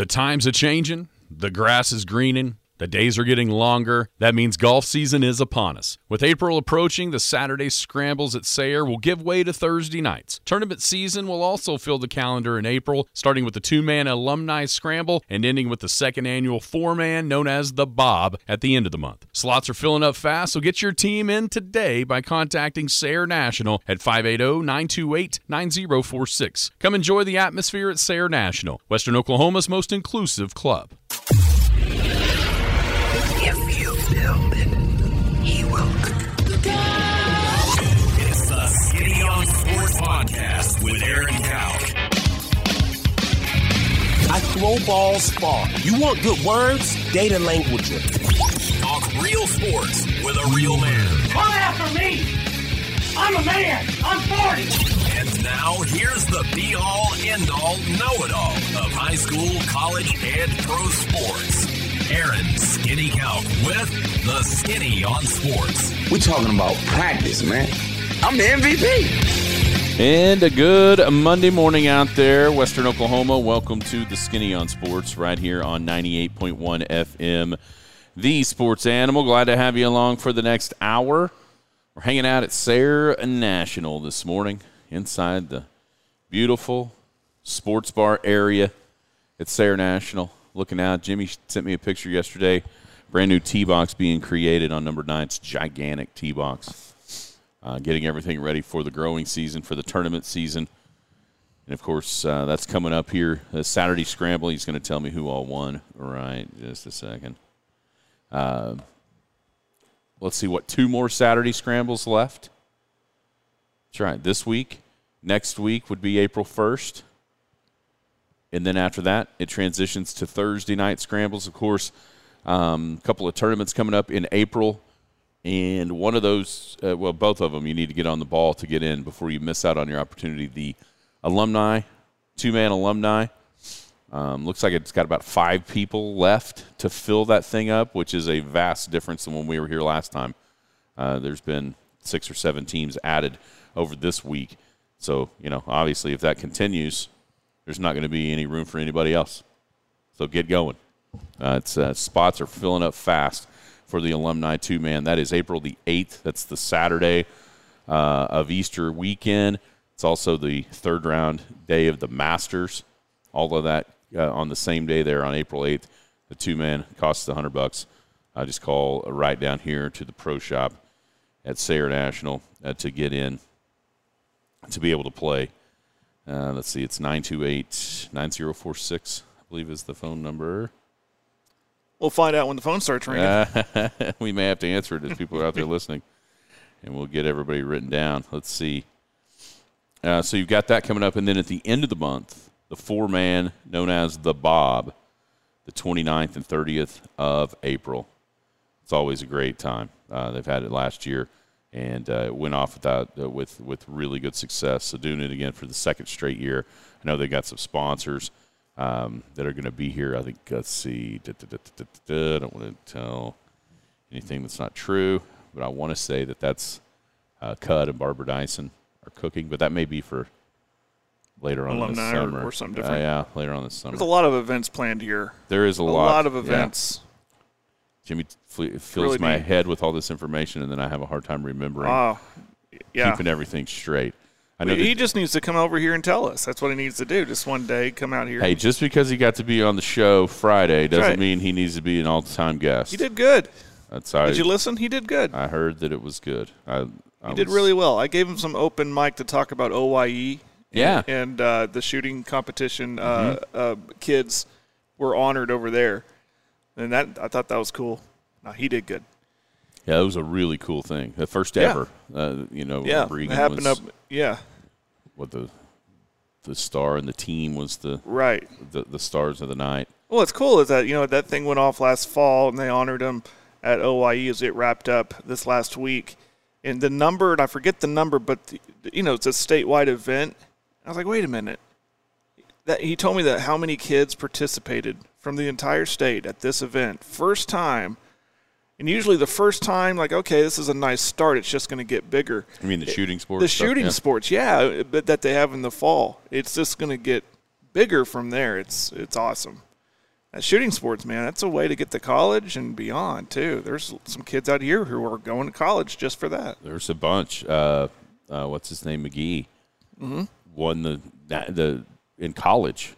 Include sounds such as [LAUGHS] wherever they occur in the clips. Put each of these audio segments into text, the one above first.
The times are changing, the grass is greening. The days are getting longer. That means golf season is upon us. With April approaching, the Saturday scrambles at Sayre will give way to Thursday nights. Tournament season will also fill the calendar in April, starting with the two man alumni scramble and ending with the second annual four man known as the Bob at the end of the month. Slots are filling up fast, so get your team in today by contacting Sayre National at 580 928 9046. Come enjoy the atmosphere at Sayre National, Western Oklahoma's most inclusive club. If build it, he will. It's the Skinny on Sports Podcast with Aaron Cow. I throw balls far. You want good words? Data language. Talk real sports with a real man. Come after me! I'm a man! I'm 40! And now here's the be all end all know it all of high school, college, and pro sports. Aaron Skinny Cow with the Skinny on Sports. We're talking about practice, man. I'm the MVP. And a good Monday morning out there, Western Oklahoma. Welcome to the Skinny on Sports right here on 98.1 FM, the sports animal. Glad to have you along for the next hour. We're hanging out at Sayre National this morning inside the beautiful sports bar area at Sayre National. Looking out, Jimmy sent me a picture yesterday. Brand new tee box being created on number nine. It's gigantic tee box uh, getting everything ready for the growing season, for the tournament season. And of course, uh, that's coming up here. The Saturday Scramble, he's going to tell me who all won. Right, just a second. Uh, let's see what two more Saturday Scrambles left. That's right, this week. Next week would be April 1st. And then after that, it transitions to Thursday night scrambles. Of course, um, a couple of tournaments coming up in April and one of those, uh, well, both of them, you need to get on the ball to get in before you miss out on your opportunity. The alumni, two man alumni, um, looks like it's got about five people left to fill that thing up, which is a vast difference than when we were here last time. Uh, there's been six or seven teams added over this week. So, you know, obviously, if that continues, there's not going to be any room for anybody else. So get going. Uh, it's uh, spots are filling up fast for the alumni two man. That is April the 8th. That's the Saturday uh, of Easter weekend. It's also the third round day of the Masters. All of that uh, on the same day there on April 8th. The two man costs 100 bucks. I just call right down here to the pro shop at Sayre National uh, to get in to be able to play. Uh, let's see, it's 928 9046, I believe is the phone number. We'll find out when the phone starts ringing. Uh, [LAUGHS] we may have to answer it as people are out there listening, and we'll get everybody written down. Let's see. Uh, so you've got that coming up, and then at the end of the month, the four man known as the Bob, the 29th and 30th of April. It's always a great time. Uh, they've had it last year, and uh, it went off without, uh, with with really good success. So doing it again for the second straight year. I know they got some sponsors um, that are going to be here. I think, let's see, da, da, da, I don't want to tell anything that's not true, but I want to say that that's uh, Cud and Barbara Dyson are cooking, but that may be for later on Alumni this or- summer. or something Uh, different. yeah, later on this summer. There's a lot of events planned here. There is a, A lot. lot of yeah. Jimmy fl- fills Really my neat. head with all this information, and then I have a hard time remembering Oh, yeah. keeping everything straight. I know he just needs to come over here and tell us. That's what he needs to do. Just one day, come out here. Hey, just because he got to be on the show Friday doesn't right. mean he needs to be an all-time guest. he did good. That's I, Did you listen? He did good. I heard that it was good. I, I He did was- really well. I gave him some open mic to talk about OYE. Yeah. And uh, the shooting competition Mm-hmm. uh, uh, kids were honored over there. And that I thought that was cool. Now he did good. Yeah, it was a really cool thing. The first Yeah. ever. Uh, you know, Yeah. Regan It happened was up. Yeah. what the the star and the team was the, Right. the the stars of the night. Well, what's cool is that you know that thing went off last fall, and they honored him at OYE as it wrapped up this last week. And the number, and I forget the number, but the, you know it's a statewide event. I was like, wait a minute. That he told me that how many kids participated from the entire state at this event, first time. And usually the first time, like, okay, this is a nice start. It's just going to get bigger. I mean, the shooting sports. The stuff, shooting yeah. sports, yeah, but that they have in the fall. It's just going to get bigger from there. It's it's awesome. that shooting sports, man, that's a way to get to college and beyond too. There's some kids out here who are going to college just for that. There's a bunch. Uh, uh, what's his name? McGee Mm-hmm. won the the in college.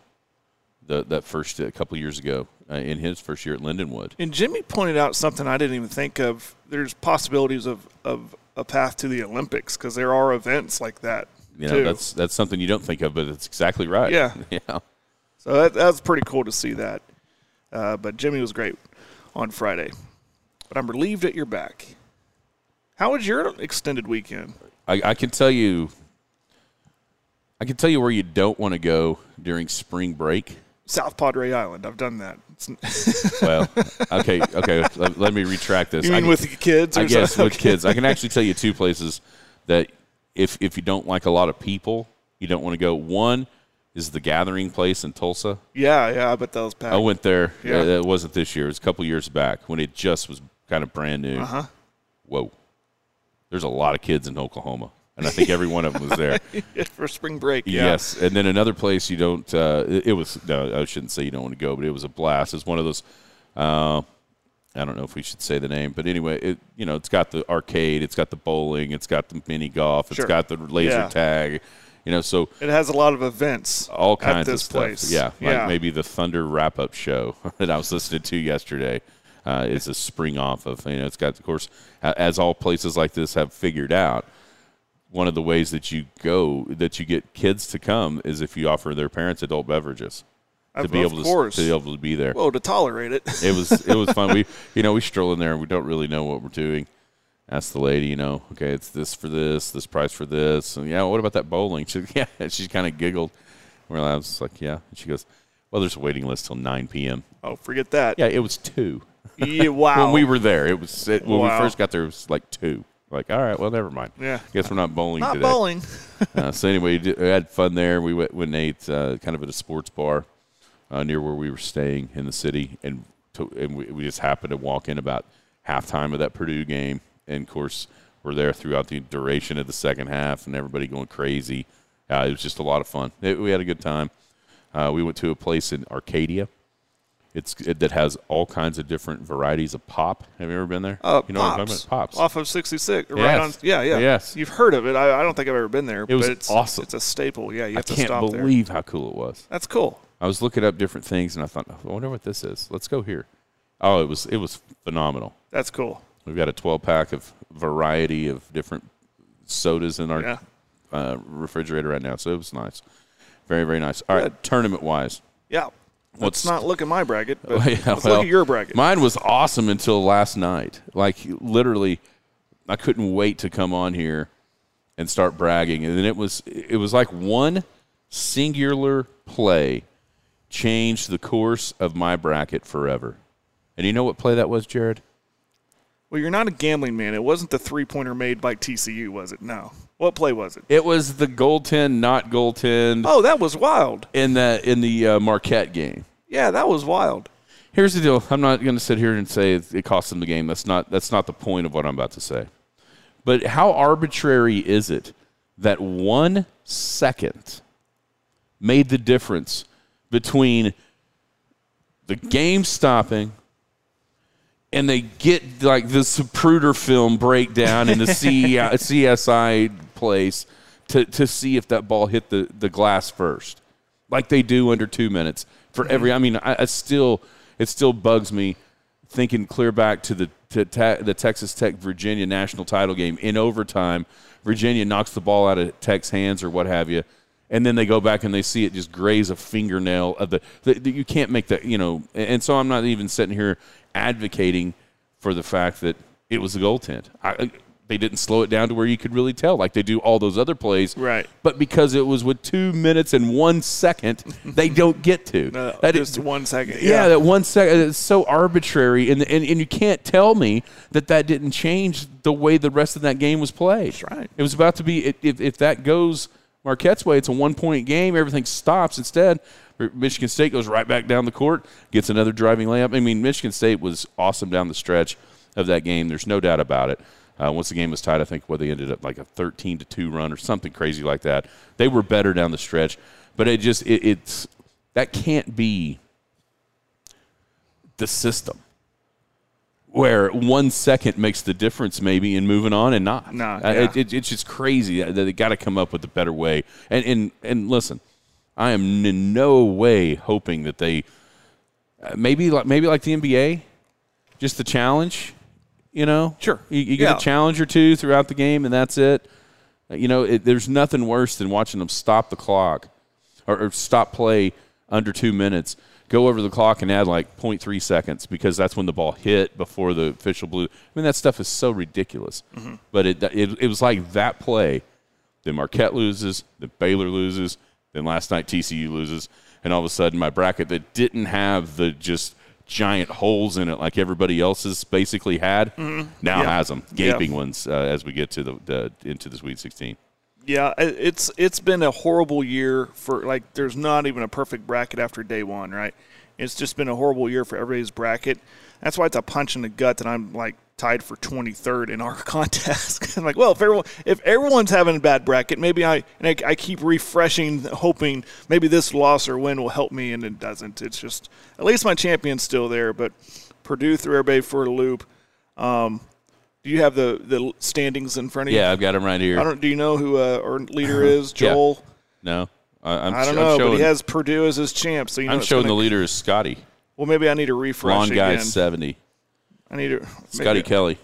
The that first a couple years ago uh, in his first year at Lindenwood. And Jimmy pointed out something I didn't even think of. There's possibilities of, of a path to the Olympics because there are events like that. You know, too. that's that's something you don't think of, but it's exactly right. Yeah. [LAUGHS] yeah. So that, that's pretty cool to see that. Uh, but Jimmy was great on Friday. But I'm relieved that you're back. How was your extended weekend? I, I can tell you. I can tell you where you don't want to go during spring break. South Padre Island. I've done that. [LAUGHS] [LAUGHS] Well, okay, okay. Let, let me retract this. you mean I, with kids? Or I guess something? with kids, I can [LAUGHS] actually tell you two places that if if you don't like a lot of people, you don't want to go. One is the Gathering Place in Tulsa. Yeah, yeah. I bet that was packed. I went there. Yeah. Uh, it wasn't this year. It was a couple years back when it just was kind of brand new. Uh-huh. Whoa, there's a lot of kids in Oklahoma, and I think every one of them was there. [LAUGHS] for spring break. Yeah. Yes, and then another place you don't. Uh, it, it was no, I shouldn't say you don't want to go, but it was a blast. It's one of those. Uh, I don't know if we should say the name, but anyway, it you know it's got the arcade, it's got the bowling, it's got the mini golf, it's Sure. got the laser Yeah. tag. You know, so It has a lot of events. all kinds of stuff. place. Yeah, like yeah. maybe the Thunder wrap up show [LAUGHS] that I was listening to yesterday. Uh, is a spring off of you know it's got of course as all places like this have figured out. One of the ways that you go that you get kids to come is if you offer their parents adult beverages to Of- be able to, to be able to be there. Well, to tolerate it. It was it was fun. We [LAUGHS] you know we stroll in there and we don't really know what we're doing. Ask the lady, you know, okay, it's this for this, this price for this, and yeah, what about that bowling? [LAUGHS] She yeah, she kind of giggled. Where I was like, yeah, and she goes, well, there's a waiting list till 9 p.m. oh, forget that. Yeah, it was two Yeah, wow. [LAUGHS] when we were there. It was it, when Wow. we first got there. It was like two. Like, all right, well, never mind. Yeah. guess we're not bowling Not today. bowling. [LAUGHS] Uh, so anyway, we did- we had fun there. We went, went and ate uh, kind of at a sports bar uh, near where we were staying in the city, and to, and we, we just happened to walk in about halftime of that Purdue game, and of course we're there throughout the duration of the second half, and everybody going crazy. Uh, it was just a lot of fun. It, we had a good time. Uh, we went to a place in Arcadia. It's it, that has all kinds of different varieties of pop. Have you ever been there? Uh, you know what I'm Pops. talking about? Pops. Off of 66. Right Yes. on. Yeah, yeah. Yes. You've heard of it. I, I don't think I've ever been there. It was but it's, awesome. It's a staple. Yeah, you I have to can't stop believe how cool it was. That's cool. I was looking up different things, and I thought, I wonder what this is. Let's go here. Oh, it was it was phenomenal. That's cool. We've got a 12 pack of variety of different sodas in our Yeah. uh, refrigerator right now, so it was nice, very very nice. All right, tournament wise, Yeah. What's- Let's not look at my bracket, but [LAUGHS] yeah, let's well, look at your bracket. Mine was awesome until last night. Like literally, I couldn't wait to come on here and start bragging. And then it was it was like one singular play changed the course of my bracket forever. And you know what play that was, Jared? well, you're not a gambling man. It wasn't the three pointer made by TCU, was it? No. What play was it? It was the goaltend, not goaltend Oh, that was wild. in the in the uh, Marquette game. Yeah, that was wild. Here's the deal. I'm not going to sit here and say it cost them the game. That's not that's not the point of what I'm about to say. But how arbitrary is it that one second made the difference between the game stopping and they get like the Zapruder film breakdown and the CSI [LAUGHS] place to, to see if that ball hit the, the glass first, like they do under two minutes for every. I mean, I, I still it still bugs me thinking clear back to the to te- the Texas Tech Virginia national title game in overtime. Virginia knocks the ball out of Tech's hands or what have you, and then they go back and they see it just graze a fingernail of the, the, the- you can't make that you know. And so I'm not even sitting here advocating for the fact that it was a goaltend. I, they didn't slow it down to where you could really tell, like they do all those other plays. Right. But because it was with two minutes and one second, [LAUGHS] they don't get to. No, That just is- one second. yeah, that one second it's so arbitrary, and, and and you can't tell me that that didn't change the way the rest of that game was played. That's right. It was about to be if if that goes Marquette's way, it's a one point game. Everything stops. Instead, Michigan State goes right back down the court, gets another driving layup. I mean, Michigan State was awesome down the stretch of that game. There's no doubt about it. Uh, once the game was tied, I think what they ended up like a 13 to two run or something crazy like that. They were better down the stretch, but it just it, it's that can't be the system where one second makes the difference maybe in moving on and not. No, Uh, yeah. it, it, it's just crazy that they got to come up with a better way. And and and listen, I am in no way hoping that they uh, maybe like maybe like the NBA, just the challenge. You know, Sure. You, you get Yeah. a challenge or two throughout the game, and that's it. Uh, You know, it, there's nothing worse than watching them stop the clock or, or stop play under two minutes, go over the clock and add like 0.3 seconds because that's when the ball hit before the official blew. I mean, that stuff is so ridiculous. But it, it, it was like that play. Then Marquette loses, then Baylor loses, then last night TCU loses, and all of a sudden my bracket that didn't have the just giant holes in it like everybody else's basically had now Yeah. has them Yeah. gaping ones uh, as we get to the, the into the Sweet 16. Yeah, it's it's been a horrible year for like. There's not even a perfect bracket after day one, right? It's just been a horrible year for everybody's bracket. That's why it's a punch in the gut that I'm like tied for 23rd in our [LAUGHS] contest. [LAUGHS] I'm like, well, if everyone if everyone's having a bad bracket, maybe I and I, I keep refreshing, hoping maybe this loss or win will help me, and it doesn't. It's just at least my champion's still there, but Purdue threw everybody for a loop. Um, do you have the the standings in front of you? Yeah, I've got them right here. I don't. Do you know who uh, our leader [LAUGHS] is? Yeah. Joel. no, I, I'm, I don't I'm know, showing, but he has Purdue as his champ. So you know I'm showing gonna, the leader is Scotty. Well, maybe I need to refresh Lawn guy again. 70. I need to. Scotty Kelly.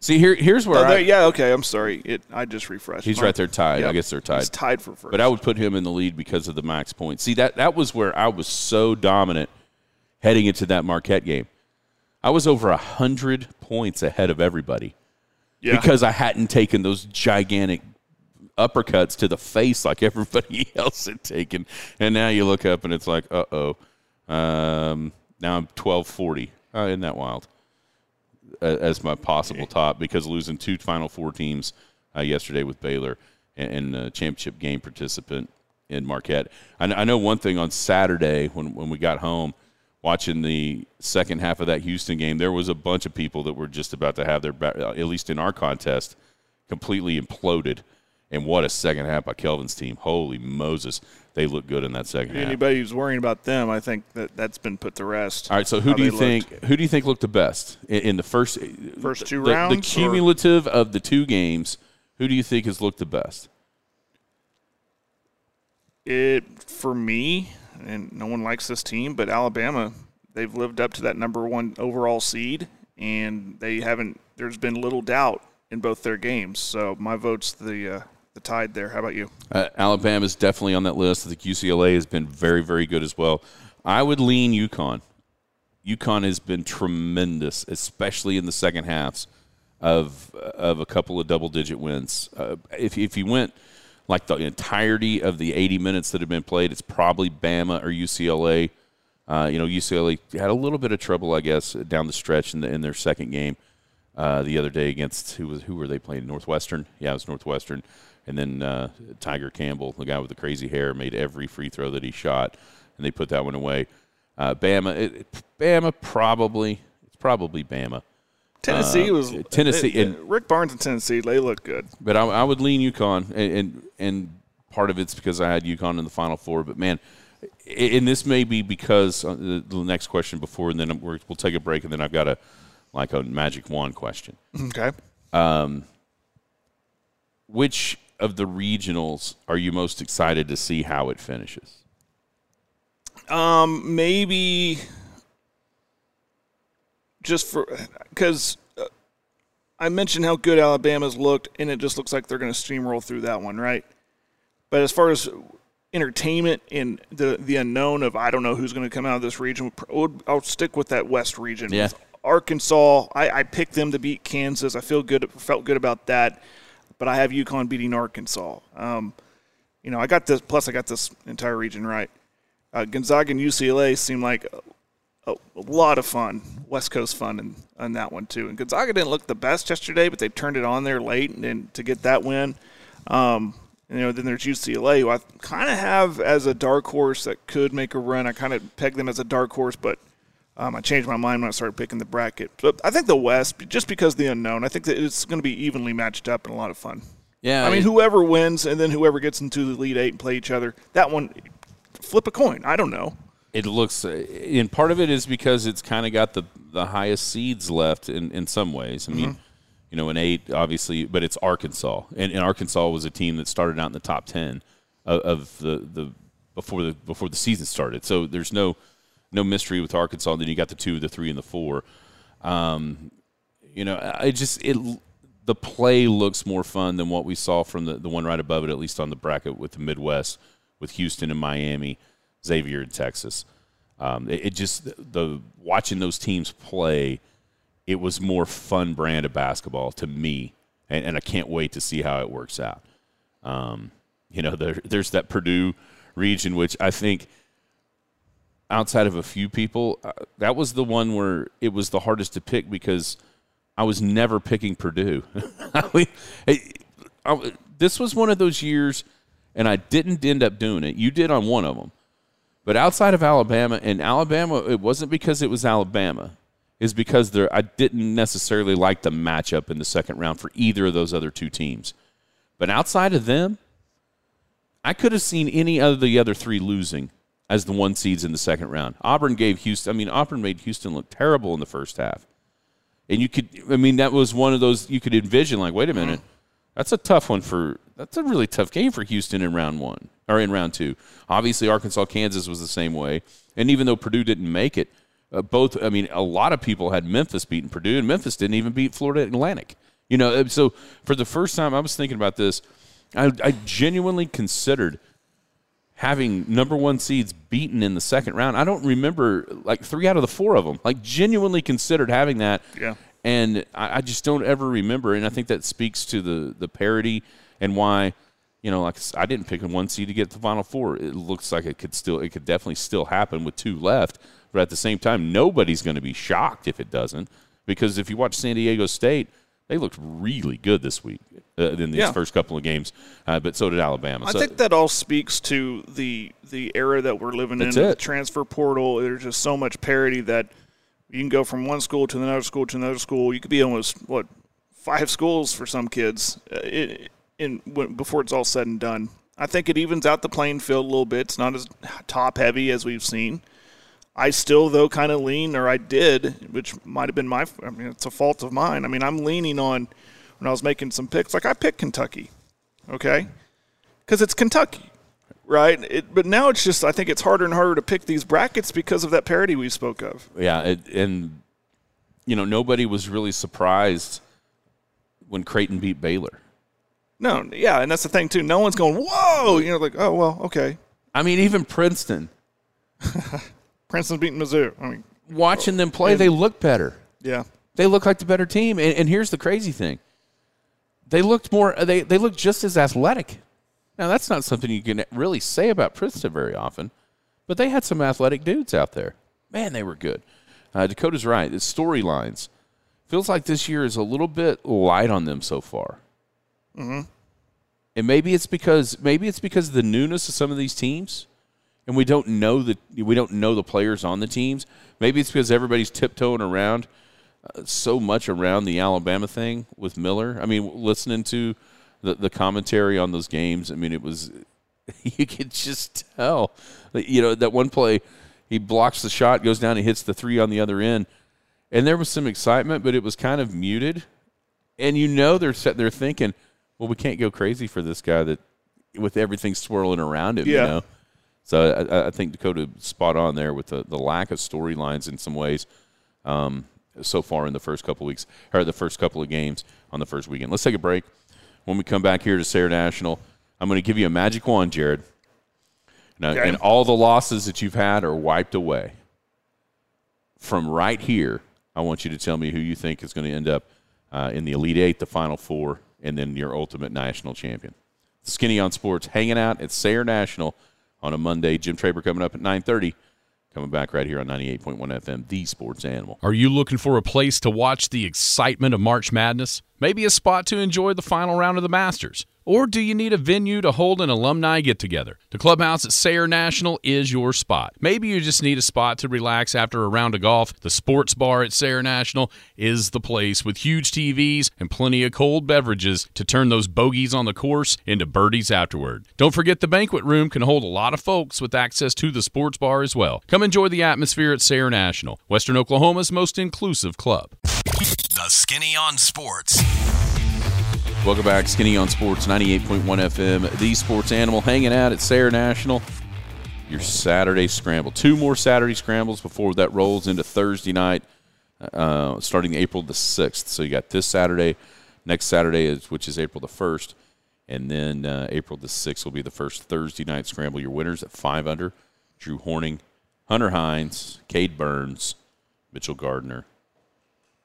See here, here's where Oh, I, there, yeah. Okay. I'm sorry. It. I just refreshed. he's Mine. right there tied. I guess they're tied. He's tied for first. But I would put him in the lead because of the max points. See that that was where I was so dominant heading into that Marquette game. I was over a hundred points ahead of everybody yeah. because I hadn't taken those gigantic uppercuts to the face like [LAUGHS] everybody else had taken. And now you look up and it's like, uh oh. Um, now I'm twelve forty. Uh, isn't that wild? As my possible top because losing two Final Four teams uh, yesterday with Baylor and, and a championship game participant in Marquette. I, I know one thing on Saturday when when we got home. Watching the second half of that Houston game, there was a bunch of people that were just about to have their, uh, at least in our contest, completely imploded. And what a second half by Kelvin's team! Holy Moses, they look good in that second half. Anybody who's worrying about them, I think that that's been put to rest. All right, so who do you think? looked. Who do you think looked the best in, in the first First two the, rounds, The or- cumulative of the two games, who do you think has looked the best? It for me, and no one likes this team, but Alabama, they've lived up to that number one overall seed, and they haven't. There's been little doubt in both their games. So my vote's the uh, the tide there. How about you? Uh, is definitely on that list. I think UCLA has been very, very good as well. I would lean UConn. UConn has been tremendous, especially in the second halves of of a couple of double digit wins. Uh, if if you went like the entirety of the 80 minutes that have been played, it's probably Bama or UCLA. Uh, you know, UCLA had a little bit of trouble, I guess, down the stretch in, the, in their second game uh, the other day against who was who were they playing? Northwestern. Yeah, it was Northwestern. And then uh, Tiger Campbell, the guy with the crazy hair, made every free throw that he shot, and they put that one away. Uh, Bama, it, it- Bama probably it's probably Bama, Tennessee Uh, was Tennessee it- and- Rick Barnes and Tennessee. They look good. but I, I would lean UConn, and, and and part of it's because I had UConn in the Final Four. But man, and this may be because uh, the, next question before, and then we're, we'll take a break, and then I've got a like a magic wand question. Okay. Which of the regionals are you most excited to see how it finishes? Um, maybe just for because uh, I mentioned how good Alabama's looked, and it just looks like they're going to steamroll through that one, right? But as far as entertainment and the the unknown of I don't know who's going to come out of this region, I'll stick with that West region. Yeah. Arkansas, I, I picked them to beat Kansas. I feel good, felt good about that. But I have UConn beating Arkansas. Um, you know, I got this. Plus, I got this entire region right. Uh, Gonzaga and UCLA seem like a, a lot of fun, West Coast fun, in, on that one too. And Gonzaga didn't look the best yesterday, but they turned it on there late and, and to get that win. Um, you know, then there's UCLA, who I kind of have as a dark horse that could make a run. I kind of peg them as a dark horse, but um, I changed my mind when I started picking the bracket. But I think the West, just because of the unknown, I think that it's going to be evenly matched up and a lot of fun. Yeah, I mean, whoever wins and then whoever gets into the lead eight and play each other, that one, flip a coin. I don't know. It looks, and part of it is because it's kind of got the the highest seeds left in in some ways. I mean, you know, an eight obviously, but it's Arkansas, and, and Arkansas was a team that started out in the top ten of, of the the before the before the season started. So there's no no mystery with Arkansas. Then you got the two, the three, and the four. Um, you know, I just it the play looks more fun than what we saw from the the one right above it, at least on the bracket with the Midwest, with Houston and Miami, Xavier and Texas. Um, it, it just the watching those teams play, it was more fun brand of basketball to me, and, and I can't wait to see how it works out. Um, you know, there, there's that Purdue region, which I think outside of a few people, uh, that was the one where it was the hardest to pick because I was never picking Purdue. [LAUGHS] I mean, it- I- this was one of those years, and I didn't end up doing it. You did on one of them. But outside of Alabama, and Alabama, it wasn't because it was Alabama. Is because there I didn't necessarily like the matchup in the second round for either of those other two teams. But outside of them, I could have seen any of the other three losing as the one seeds in the second round. Auburn gave Houston. I mean, Auburn made Houston look terrible in the first half, and you could. I mean, that was one of those you could envision. Like, wait a minute, that's a tough one for. That's a really tough game for Houston in round one or in round two. Obviously, Arkansas, Kansas was the same way, and even though Purdue didn't make it, uh, both. I mean, a lot of people had Memphis beating Purdue, and Memphis didn't even beat Florida Atlantic. You know, uh, so for the first time, I was thinking about this. I, I genuinely considered having number one seeds beaten in the second round. I don't remember like three out of the four of them. Like genuinely considered having that. Yeah. And I, I just don't ever remember. And I think that speaks to the the parity and why, you know, like I didn't pick a one seed to get to the final four. It looks like it could still, it could definitely still happen with two left. But at the same time, nobody's going to be shocked if it doesn't, because if you watch San Diego State, they looked really good this week uh, in these Yeah. first couple of games. Uh, but so did Alabama. I So- think that all speaks to the the era that we're living in. The transfer portal. There's just so much parity that you can go from one school to another school to another school. You could be almost what five schools for some kids uh, in, in when, before it's all said and done. I think it evens out the playing field a little bit. It's not as top heavy as we've seen. I still, though, kind of lean, or I did, which might have been my. I mean, it's a fault of mine. I mean, I'm leaning on when I was making some picks. Like I picked Kentucky, okay, because it's Kentucky, right? It, but now it's just I think it's harder and harder to pick these brackets because of that parity we spoke of. Yeah, it, and you know nobody was really surprised when Creighton beat Baylor. No, yeah, and that's the thing too. No one's going, whoa, you know, like oh well, okay. I mean, even Princeton, [LAUGHS] Princeton's beating Mizzou. I mean, watching them play, they look better. yeah, They look like the better team. And, and here's the crazy thing: they looked more. They they looked just as athletic. Now that's not something you can really say about Princeton very often, but they had some athletic dudes out there. Man, they were good. Uh, Dakota's right. The storylines feels like this year is a little bit light on them so far. Mm-hmm. And maybe it's because maybe it's because of the newness of some of these teams, and we don't know the we don't know the players on the teams. Maybe it's because everybody's tiptoeing around uh, so much around the Alabama thing with Miller. I mean, listening to the the commentary on those games, I mean, it was [LAUGHS] you could just tell. that, You know, that one play, he blocks the shot, goes down, he hits the three on the other end, and there was some excitement, but it was kind of muted. And you know, they're sitting there thinking, "Well, we can't go crazy for this guy that with everything swirling around him." You Yeah. know. So I, I think Dakota spot on there with the, the lack of storylines in some ways um, so far in the first couple weeks or the first couple of games on the first weekend. Let's take a break. When we come back here to Sayre National, I'm going to give you a magic wand, Jared. Now, Okay. and all the losses that you've had are wiped away. From right here, I want you to tell me who you think is going to end up uh, in the Elite Eight, the Final Four, and then your ultimate national champion. Skinny on Sports, hanging out at Sayre National on a Monday. Jim Traber coming up at 9:30. Coming back right here on 98.1 FM, the Sports Animal. Are you looking for a place to watch the excitement of March Madness? Maybe a spot to enjoy the final round of the Masters? Or do you need a venue to hold an alumni get together? The clubhouse at Sayre National is your spot. Maybe you just need a spot to relax after a round of golf. The sports bar at Sayre National is the place with huge TVs and plenty of cold beverages to turn those bogeys on the course into birdies afterward. Don't forget the banquet room can hold a lot of folks with access to the sports bar as well. Come enjoy the atmosphere at Sayre National, Western Oklahoma's most inclusive club. The Skinny on Sports. Welcome back, Skinny on Sports 98.1 FM, the sports animal hanging out at Sayre National. Your Saturday scramble. Two more Saturday scrambles before that rolls into Thursday night, uh, starting April the 6th. So you got this Saturday, next Saturday, is, which is April the 1st, and then uh, April the 6th will be the first Thursday night scramble. Your winners at 5 under Drew Horning, Hunter Hines, Cade Burns, Mitchell Gardner,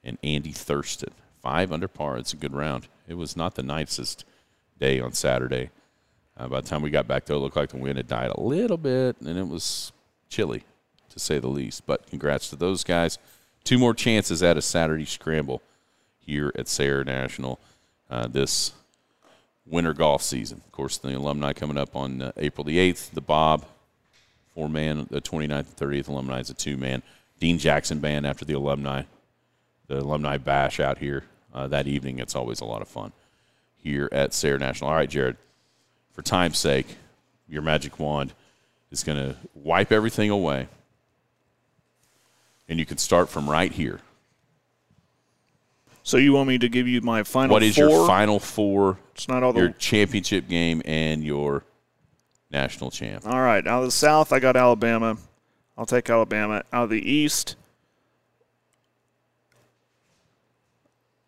and Andy Thurston. Five under par. It's a good round. It was not the nicest day on Saturday. Uh, by the time we got back, though, it looked like the wind had died a little bit, and it was chilly, to say the least. But congrats to those guys. Two more chances at a Saturday scramble here at Sayre National uh, this winter golf season. Of course, the alumni coming up on uh, April the 8th. The Bob, four man, the 29th and 30th alumni is a two man. Dean Jackson Band after the alumni, the alumni bash out here uh, that evening. It's always a lot of fun here at Sayre National. All right, Jared, for time's sake, your magic wand is going to wipe everything away. And you can start from right here. So you want me to give you my final What is four? your final four, It's not all the your championship game, and your national champ? All right. Out of the South, I got Alabama. I'll take Alabama. Out of the East,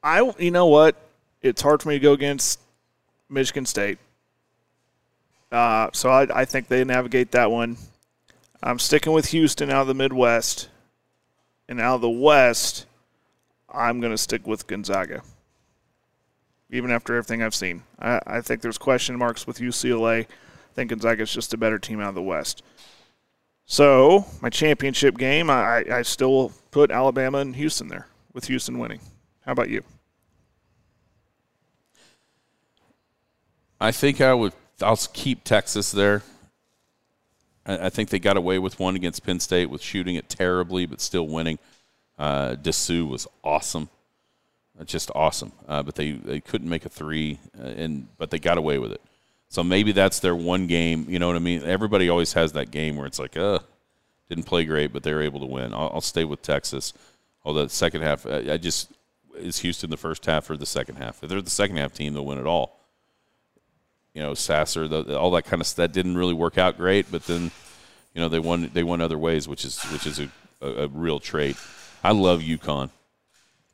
I you know what? It's hard for me to go against Michigan State. Uh, so I, I think they navigate that one. I'm sticking with Houston out of the Midwest, and out of the West, I'm going to stick with Gonzaga. Even after everything I've seen, I, I think there's question marks with UCLA. I think Gonzaga's just a better team out of the West. So my championship game, I, I still put Alabama and Houston there, with Houston winning. How about you? I think I would. I'll keep Texas there. I, I think they got away with one against Penn State with shooting it terribly, but still winning. Uh, Disu was awesome, Uh, just awesome. Uh, but they, they couldn't make a three, uh, and but they got away with it. So maybe that's their one game. You know what I mean? Everybody always has that game where it's like, uh, didn't play great, but they were able to win. I'll, I'll stay with Texas. Although the second half, I, I just is Houston the first half or the second half? If they're the second half team, they'll win it all you know Sasser, the, all that kind of stuff didn't really work out great. But then, you know, they won they won other ways, which is which is a, a, a real trait. I love UConn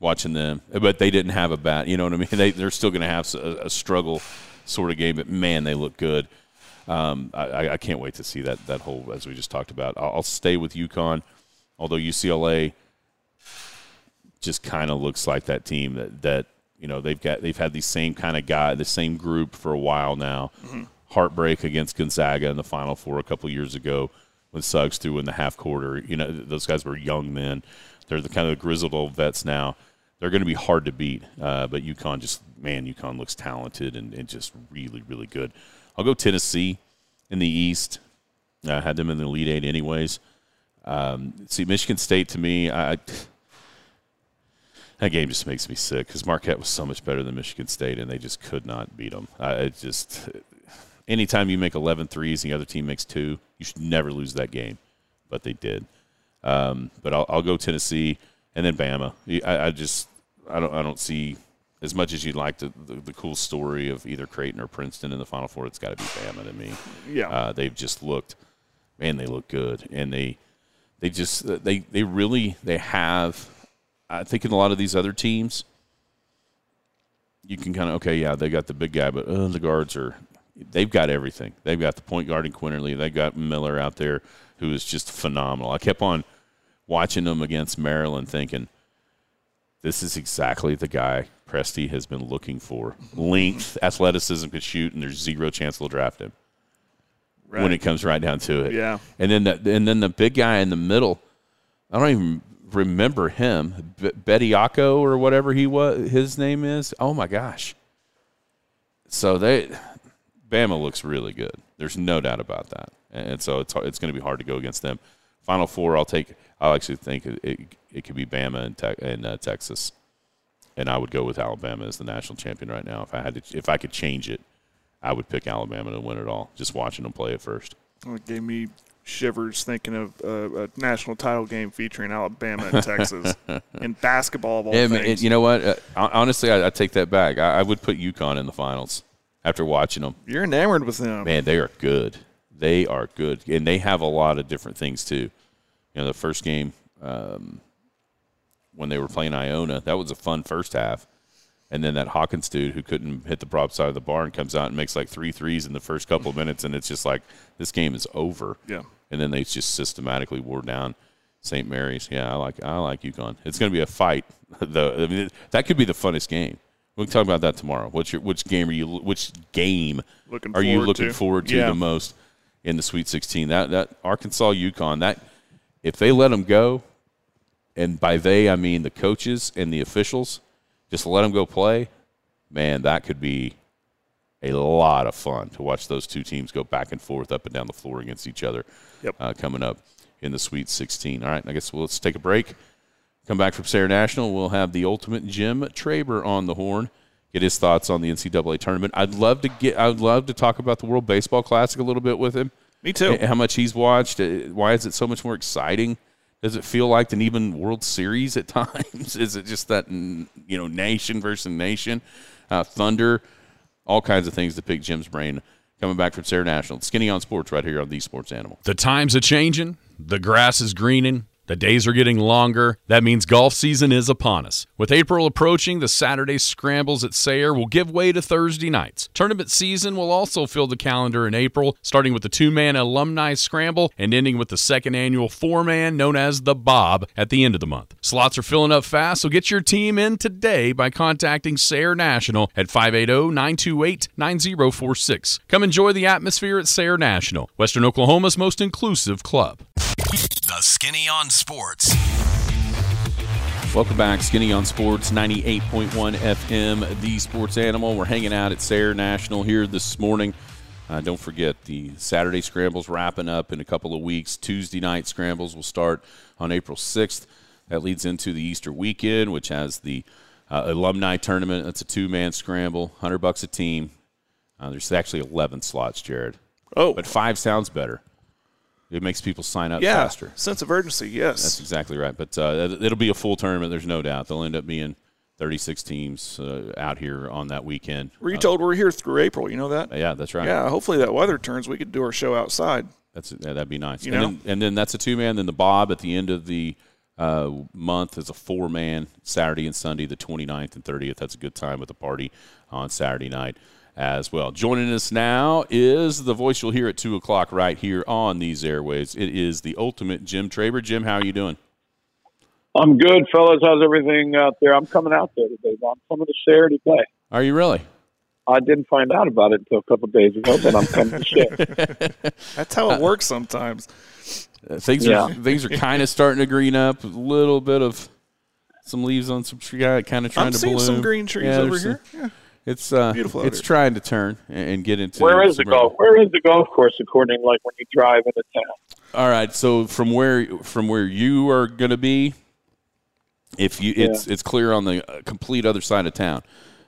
watching them, but they didn't have a bat. You know what I mean? [LAUGHS] They they're still going to have a, a, struggle sort of game, but man, they look good. Um, I, I can't wait to see that that whole as we just talked about. I'll, I'll stay with UConn, although UCLA just kind of looks like that team that that you know they've got they've had the same kind of guy, the same group for a while now. Mm-hmm. Heartbreak against Gonzaga in the Final Four a couple years ago when Suggs threw in the half quarter. You know those guys were young men. They're the kind of grizzled old vets now. They're going to be hard to beat, uh, but UConn just man, UConn looks talented and, and just really really good. I'll go Tennessee in the East. I had them in the Elite Eight anyways. Um, see, Michigan State to me, I that game just makes me sick because Marquette was so much better than Michigan State, and they just could not beat them. Uh, it just anytime you make 11 threes and the other team makes two, you should never lose that game, but they did. Um, but I'll, I'll, go Tennessee and then Bama. I, I, just I don't I don't see as much as you'd like the, the, the, cool story of either Creighton or Princeton in the Final Four. It's got to be Bama to me. Yeah, uh, they've just looked, man, they look good, and they they just they they really they have I think in a lot of these other teams, you can kind of okay, yeah, they got the big guy, but uh, the guards are they've got everything. They've got the point guard in Quinerly. They got Miller out there who is just phenomenal. I kept on watching them against Maryland, thinking this is exactly the guy Presti has been looking for. Length, athleticism, could shoot, and there's zero chance they'll draft him right. when it comes right down to it. Yeah, and then the, and then the big guy in the middle. I don't even remember him, B- Bediako or whatever he was. His name is. Oh my gosh. So they, Bama looks really good. There's no doubt about that, and so it's it's going to be hard to go against them. Final four, I'll take. I actually think it, it, it could be Bama and, te- and uh, Texas, and I would go with Alabama as the national champion right now. If I had to, if I could change it, I would pick Alabama to win it all. Just watching them play at first. It gave me shivers thinking of uh, a national title game featuring Alabama and Texas [LAUGHS] in basketball of all Yeah, things. man, you know what? Uh, honestly, I, I take that back. I, I would put UConn in the finals after watching them. You're enamored with them. Man, they are good. They are good, and they have a lot of different things too. You know, the first game um, when they were playing Iona, that was a fun first half. And then that Hawkins dude who couldn't hit the prop side of the barn comes out and makes like three threes in the first couple of minutes, and it's just like this game is over. Yeah. And then they just systematically wore down St. Mary's. Yeah, I like I like UConn. It's going to be a fight. [LAUGHS] Though I mean, that could be the funnest game. We can talk about that tomorrow. What's your which game are you which game Looking are you forward looking to. forward to Yeah. the most in the Sweet 16? That that Arkansas UConn that if they let them go, and by they I mean the coaches and the officials, just let them go play. Man, that could be a lot of fun to watch those two teams go back and forth up and down the floor against each other. Yep. Uh, coming up in the Sweet 16. All right, I guess we'll, let's take a break. Come back from Sayre National. We'll have the ultimate Jim Traber on the horn. Get his thoughts on the NCAA tournament. I'd love to get. I'd love to talk about the World Baseball Classic a little bit with him. Me too. How much he's watched. uh, Why is it so much more exciting? Does it feel like an even World Series at [LAUGHS] times? Is it just that you know nation versus nation, uh, thunder, all kinds of things to pick Jim's brain. Coming back from Sayre National, Skinny on Sports, right here on the Sports Animal. The times are changing, the grass is greening, the days are getting longer. That means golf season is upon us. With April approaching, the Saturday scrambles at Sayre will give way to Thursday nights. Tournament season will also fill the calendar in April, starting with the two man alumni scramble and ending with the second annual four man known as the Bob at the end of the month. Slots are filling up fast, so get your team in today by contacting Sayre National at 580 928 9046. Come enjoy the atmosphere at Sayre National, Western Oklahoma's most inclusive club. The Skinny on Sports. Welcome back, Skinny on Sports, 98.1 FM, the sports animal. We're hanging out at Sayre National here this morning. Uh, don't forget, the Saturday scrambles wrapping up in a couple of weeks. Tuesday night scrambles will start on April 6th. That leads into the Easter weekend, which has the uh, alumni tournament. That's a two man scramble, 100 bucks a team. Uh, there's actually 11 slots, Jared. Oh, But five sounds better. It makes people sign up yeah. faster. Sense of urgency, yes. That's exactly right. But uh, it'll be a full tournament. There's no doubt. They'll end up being 36 teams uh, out here on that weekend. Were you Uh, told we're here through April? You know that? yeah, that's right. Yeah, hopefully that weather turns. We could do our show outside. That's yeah, that'd be nice. You and, know? then, and then that's a two man. Then the Bob at the end of the uh, month is a four man. Saturday and Sunday, the 29th and 30th. That's a good time with the party on Saturday night as well. Joining us now is the voice you'll hear at two o'clock right here on these airways. It is the ultimate Jim Traber. Jim, how are you doing? I'm good, fellas. How's everything out there? I'm coming out there today. I'm coming to Sayre to play. Are you really? I didn't find out about it until a couple of days ago, but I'm coming to Sayre. [LAUGHS] That's how it works sometimes. Uh, things Yeah. are things are kind of starting to green up. A little bit of some leaves on some tree, kind of trying I'm to seeing bloom. some green trees Yeah, over here. some- Yeah. It's uh, Beautiful It's here. trying to turn and and get into. Where is the some- golf? Where is the golf course? According to like when you drive into town. All right, so from where from where you are going to be, if you it's it's clear on the uh, complete other side of town.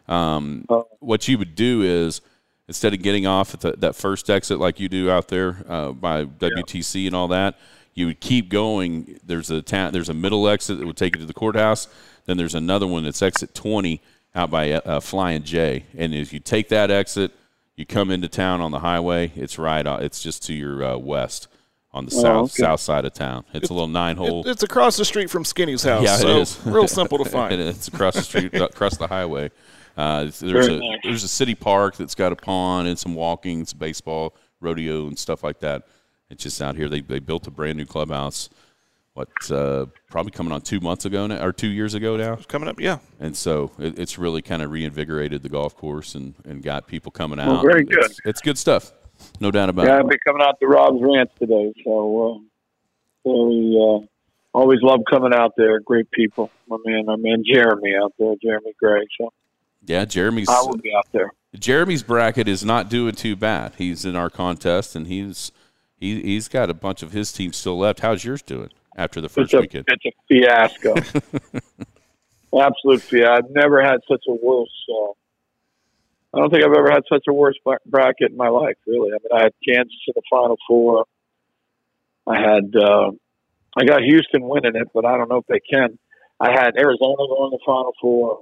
Um, Oh. what you would do is instead of getting off at the, that first exit like you do out there uh, by WTC and all that, you would keep going. There's a town. There's a middle exit that would take you to the courthouse. Then there's another one that's exit 20 out by uh, Flying J. And if you take that exit, you come into town on the highway. It's right. Uh, it's just to your uh, west on the south Oh, okay. south side of town. It's a little nine hole. It, it's across the street from Skinny's house. Yeah, it so is. real [LAUGHS] simple to find. it's across the street, across the highway. Uh, there's Very a nice. there's a city park that's got a pond and some walking, some baseball, rodeo, and stuff like that. It's just out here. They they built a brand new clubhouse. What uh, probably coming on two months ago now, or two years ago now, It's Coming up, yeah. and so it, it's really kind of reinvigorated the golf course and, and got people coming out. Well, very It's- good. It's, good stuff, no doubt about Yeah, it. Yeah, I'll be coming out to Rob's Ranch today, so uh, very uh, always love coming out there. Great people. My man, my man Jeremy out there, Jeremy Gray. So Yeah, Jeremy's I will be out there. Jeremy's bracket is not doing too bad. He's in our contest, and he's he, he's got a bunch of his team still left. How's yours doing after the first it's a, weekend? It's a fiasco. [LAUGHS] Absolute fiasco. I've never had such a worse. Uh, I don't think I've ever had such a worse bracket in my life. Really. I mean, I had Kansas in the Final Four. I had uh, I got Houston winning it, but I don't know if they can. I had Arizona going to the Final Four.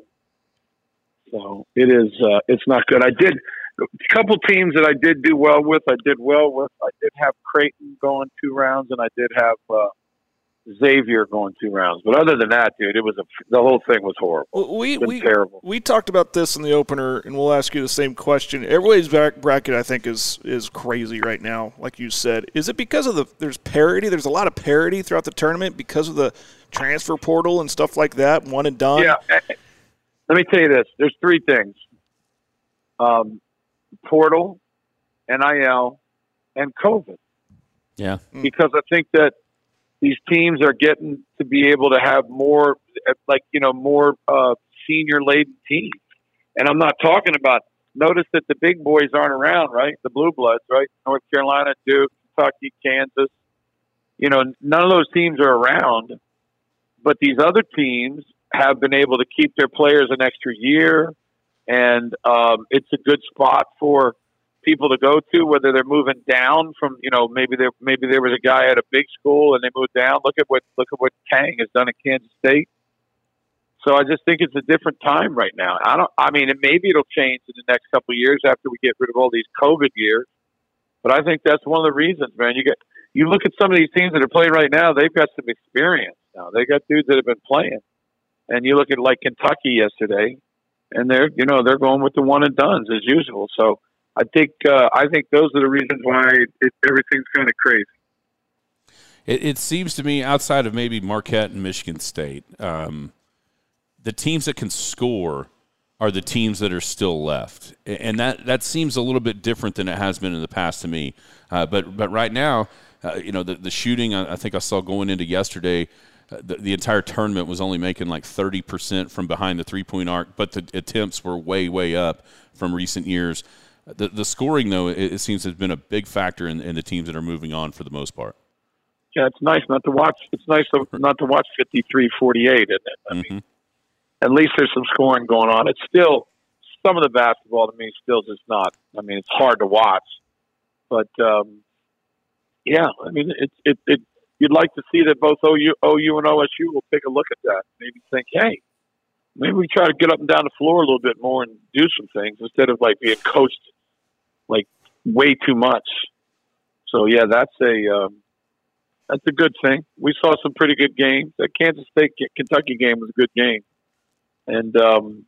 So it is. Uh, it's not good. I did a couple teams that I did do well with. I did well with. I did have Creighton going two rounds, and I did have uh, Xavier going two rounds. But other than that, dude, it was a the whole thing was horrible. Well, we It's been we terrible. we talked about this in the opener, and we'll ask you the same question. Everybody's back bracket, I think, is is crazy right now. Like you said, is it because of the there's parity? There's a lot of parity throughout the tournament because of the transfer portal and stuff like that. One and done. Yeah. Eh, eh, let me tell you this. There's three things. Um, portal, NIL, and COVID. Yeah. Hmm. Because I think that these teams are getting to be able to have more, like, you know, more uh, senior laden teams. And I'm not talking about, notice that the big boys aren't around, right? The blue bloods, right? North Carolina, Duke, Kentucky, Kansas. You know, none of those teams are around. But these other teams have been able to keep their players an extra year, and um, it's a good spot for people to go to, whether they're moving down from, you know, maybe there maybe there was a guy at a big school and they moved down. Look at what look at what Tang has done at Kansas State. So I just think it's a different time right now. I don't. I mean, maybe it'll change in the next couple of years after we get rid of all these COVID years. But I think that's one of the reasons, man. You get you look at some of these teams that are playing right now; they've got some experience now. They got dudes that have been playing, and you look at like Kentucky yesterday, and they're you know they're going with the one and duns as usual. So I think uh, I think those are the reasons why it, everything's kind of crazy. It, it seems to me, outside of maybe Marquette and Michigan State, um, the teams that can score are the teams that are still left, and that that seems a little bit different than it has been in the past to me. Uh, but but right now, uh, you know, the the shooting I, I think I saw going into yesterday. uh, The, the entire tournament was only making like 30% from behind the three point arc, but the attempts were way, way up from recent years. The, the scoring, though, it, it seems has been a big factor in, in the teams that are moving on for the most part. Yeah, it's nice not to watch. It's nice to, not to watch 53-48, isn't it? I mean, Mhm. at least there's some scoring going on. It's still some of the basketball to me still is not. I mean, it's hard to watch, but um, yeah, I mean, it's it, it. You'd like to see that both OU, OU and OSU will take a look at that. Maybe think, hey, maybe we try to get up and down the floor a little bit more and do some things instead of like being coached like way too much. So yeah, that's a um, that's a good thing. We saw some pretty good games. That Kansas State Kentucky game was a good game, and um,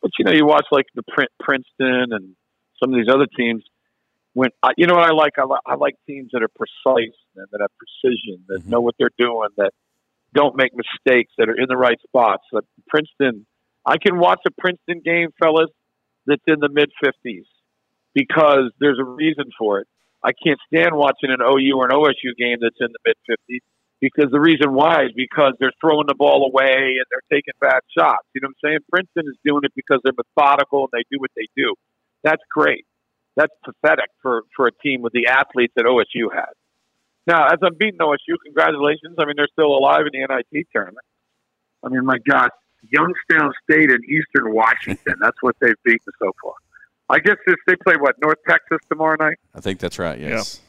but you know you watch like the Prin- Princeton and some of these other teams. When I, you know what I like, I, li- I like teams that are precise and that have precision, that know what they're doing, that don't make mistakes, that are in the right spots. Like Princeton, I can watch a Princeton game, fellas, that's in the mid fifties because there's a reason for it. I can't stand watching an OU or an OSU game that's in the mid 50s because the reason why is because they're throwing the ball away and they're taking bad shots. You know what I'm saying? Princeton is doing it because they're methodical and they do what they do. That's great. That's pathetic for, for a team with the athletes that OSU had. Now, as I'm beating OSU, congratulations. I mean, they're still alive in the NIT tournament. I mean, my gosh, Youngstown State and Eastern Washington, that's what they've beaten so far. I guess this, they play, what, North Texas tomorrow night? I think that's right. Yes.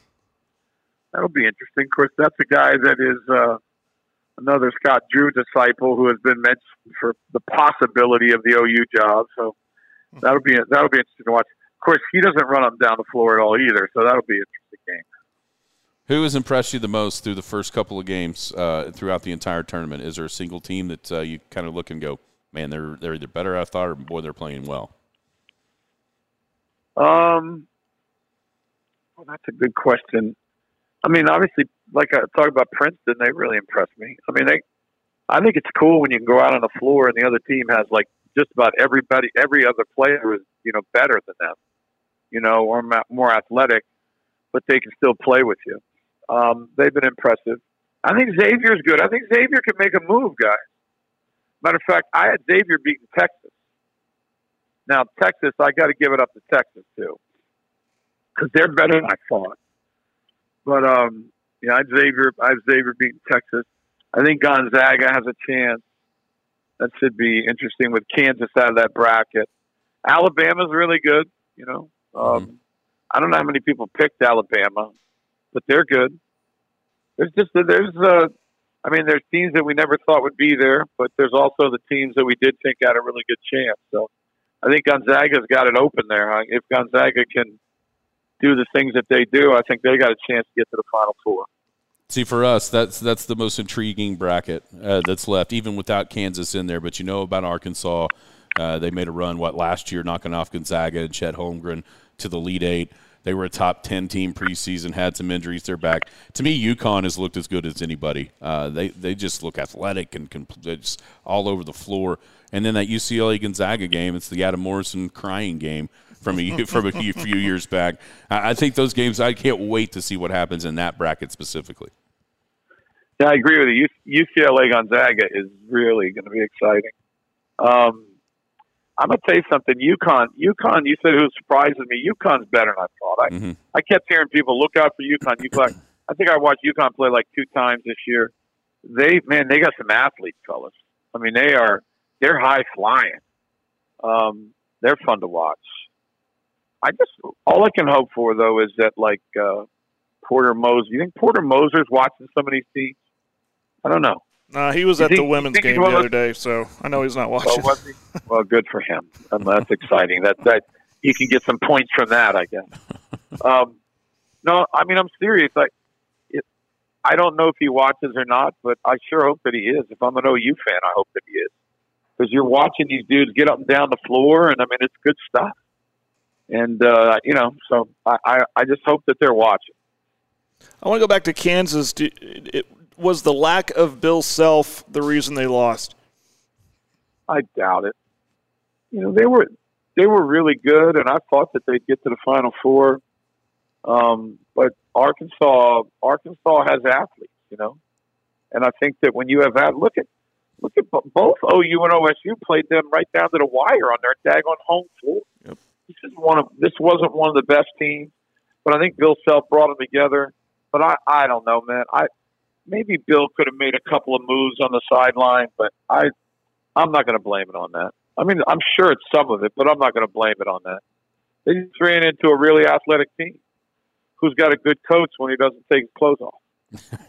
That'll be interesting. Of course, that's a guy that is uh, another Scott Drew disciple who has been mentioned for the possibility of the OU job. So that'll be that'll be interesting to watch. Of course, he doesn't run up down the floor at all either. So that'll be an interesting game. Who has impressed you the most through the first couple of games uh, throughout the entire tournament? Is there a single team that uh, you kind of look and go, man, they're they're either better I thought, or boy, they're playing well? Um, well, that's a good question. I mean, obviously, like I talked about Princeton, they really impressed me. I mean, they, I think it's cool when you can go out on the floor and the other team has like just about everybody, every other player is you know better than them, you know, or more athletic, but they can still play with you. Um, they've been impressive. I think Xavier's good. I think Xavier can make a move, guys. Matter of fact, I had Xavier beating Texas. Now Texas, I got to give it up to Texas too, because they're better than I thought. But um, yeah, I have Xavier. I have Xavier beating Texas. I think Gonzaga has a chance. That should be interesting with Kansas out of that bracket. Alabama's really good. You know, um, mm-hmm. I don't know how many people picked Alabama, but they're good. There's just there's uh, I mean, there's teams that we never thought would be there, but there's also the teams that we did think had a really good chance. So I think Gonzaga's got it open there. If Gonzaga can do the things that they do, I think they got a chance to get to the Final Four. See, for us, that's that's the most intriguing bracket uh, that's left, even without Kansas in there. But you know about Arkansas. Uh, they made a run, what, last year, knocking off Gonzaga and Chet Holmgren to the Elite Eight. They were a top 10 team preseason, had some injuries. They're back. To me, UConn has looked as good as anybody. Uh, they, they just look athletic and just all over the floor. And then that UCLA Gonzaga game, it's the Adam Morrison crying game from a, [LAUGHS] from a few years back. I think those games, I can't wait to see what happens in that bracket specifically. Yeah, I agree with you. UCLA Gonzaga is really going to be exciting. Um, I'm gonna tell you something. UConn, UConn. You said who surprising me. UConn's better than I thought. I mm-hmm. I kept hearing people look out for UConn. UConn. I think I watched UConn play like two times this year. They man, they got some athletes, fellas. I mean, they are they're high flying. Um, they're fun to watch. I just all I can hope for though is that like uh, Porter Moser. You think Porter Moser's watching some of these teams? I don't know. Uh, he was at the women's game the other day, so I know he's not watching. Well, [LAUGHS] well good for him. Um, that's exciting. That that he can get some points from that, I guess. [LAUGHS] Um, no, I mean I'm serious. I it, I don't know if he watches or not, but I sure hope that he is. If I'm an OU fan, I hope that he is because you're watching these dudes get up and down the floor, and I mean it's good stuff. And uh, you know, so I, I I just hope that they're watching. I want to go back to Kansas. Do, it, was the lack of Bill Self the reason they lost? I doubt it. You know, they were they were really good, and I thought that they'd get to the Final Four. Um, but Arkansas, Arkansas has athletes, you know, and I think that when you have that, look at look at both OU and OSU played them right down to the wire on their daggone home floor. Yep. This is one of this wasn't one of the best teams, but I think Bill Self brought them together. But I, I don't know, man. I maybe Bill could have made a couple of moves on the sideline, but I, I'm not going to blame it on that. I mean, I'm sure it's some of it, but I'm not going to blame it on that. They just ran into a really athletic team who's got a good coach when he doesn't take his clothes off. [LAUGHS]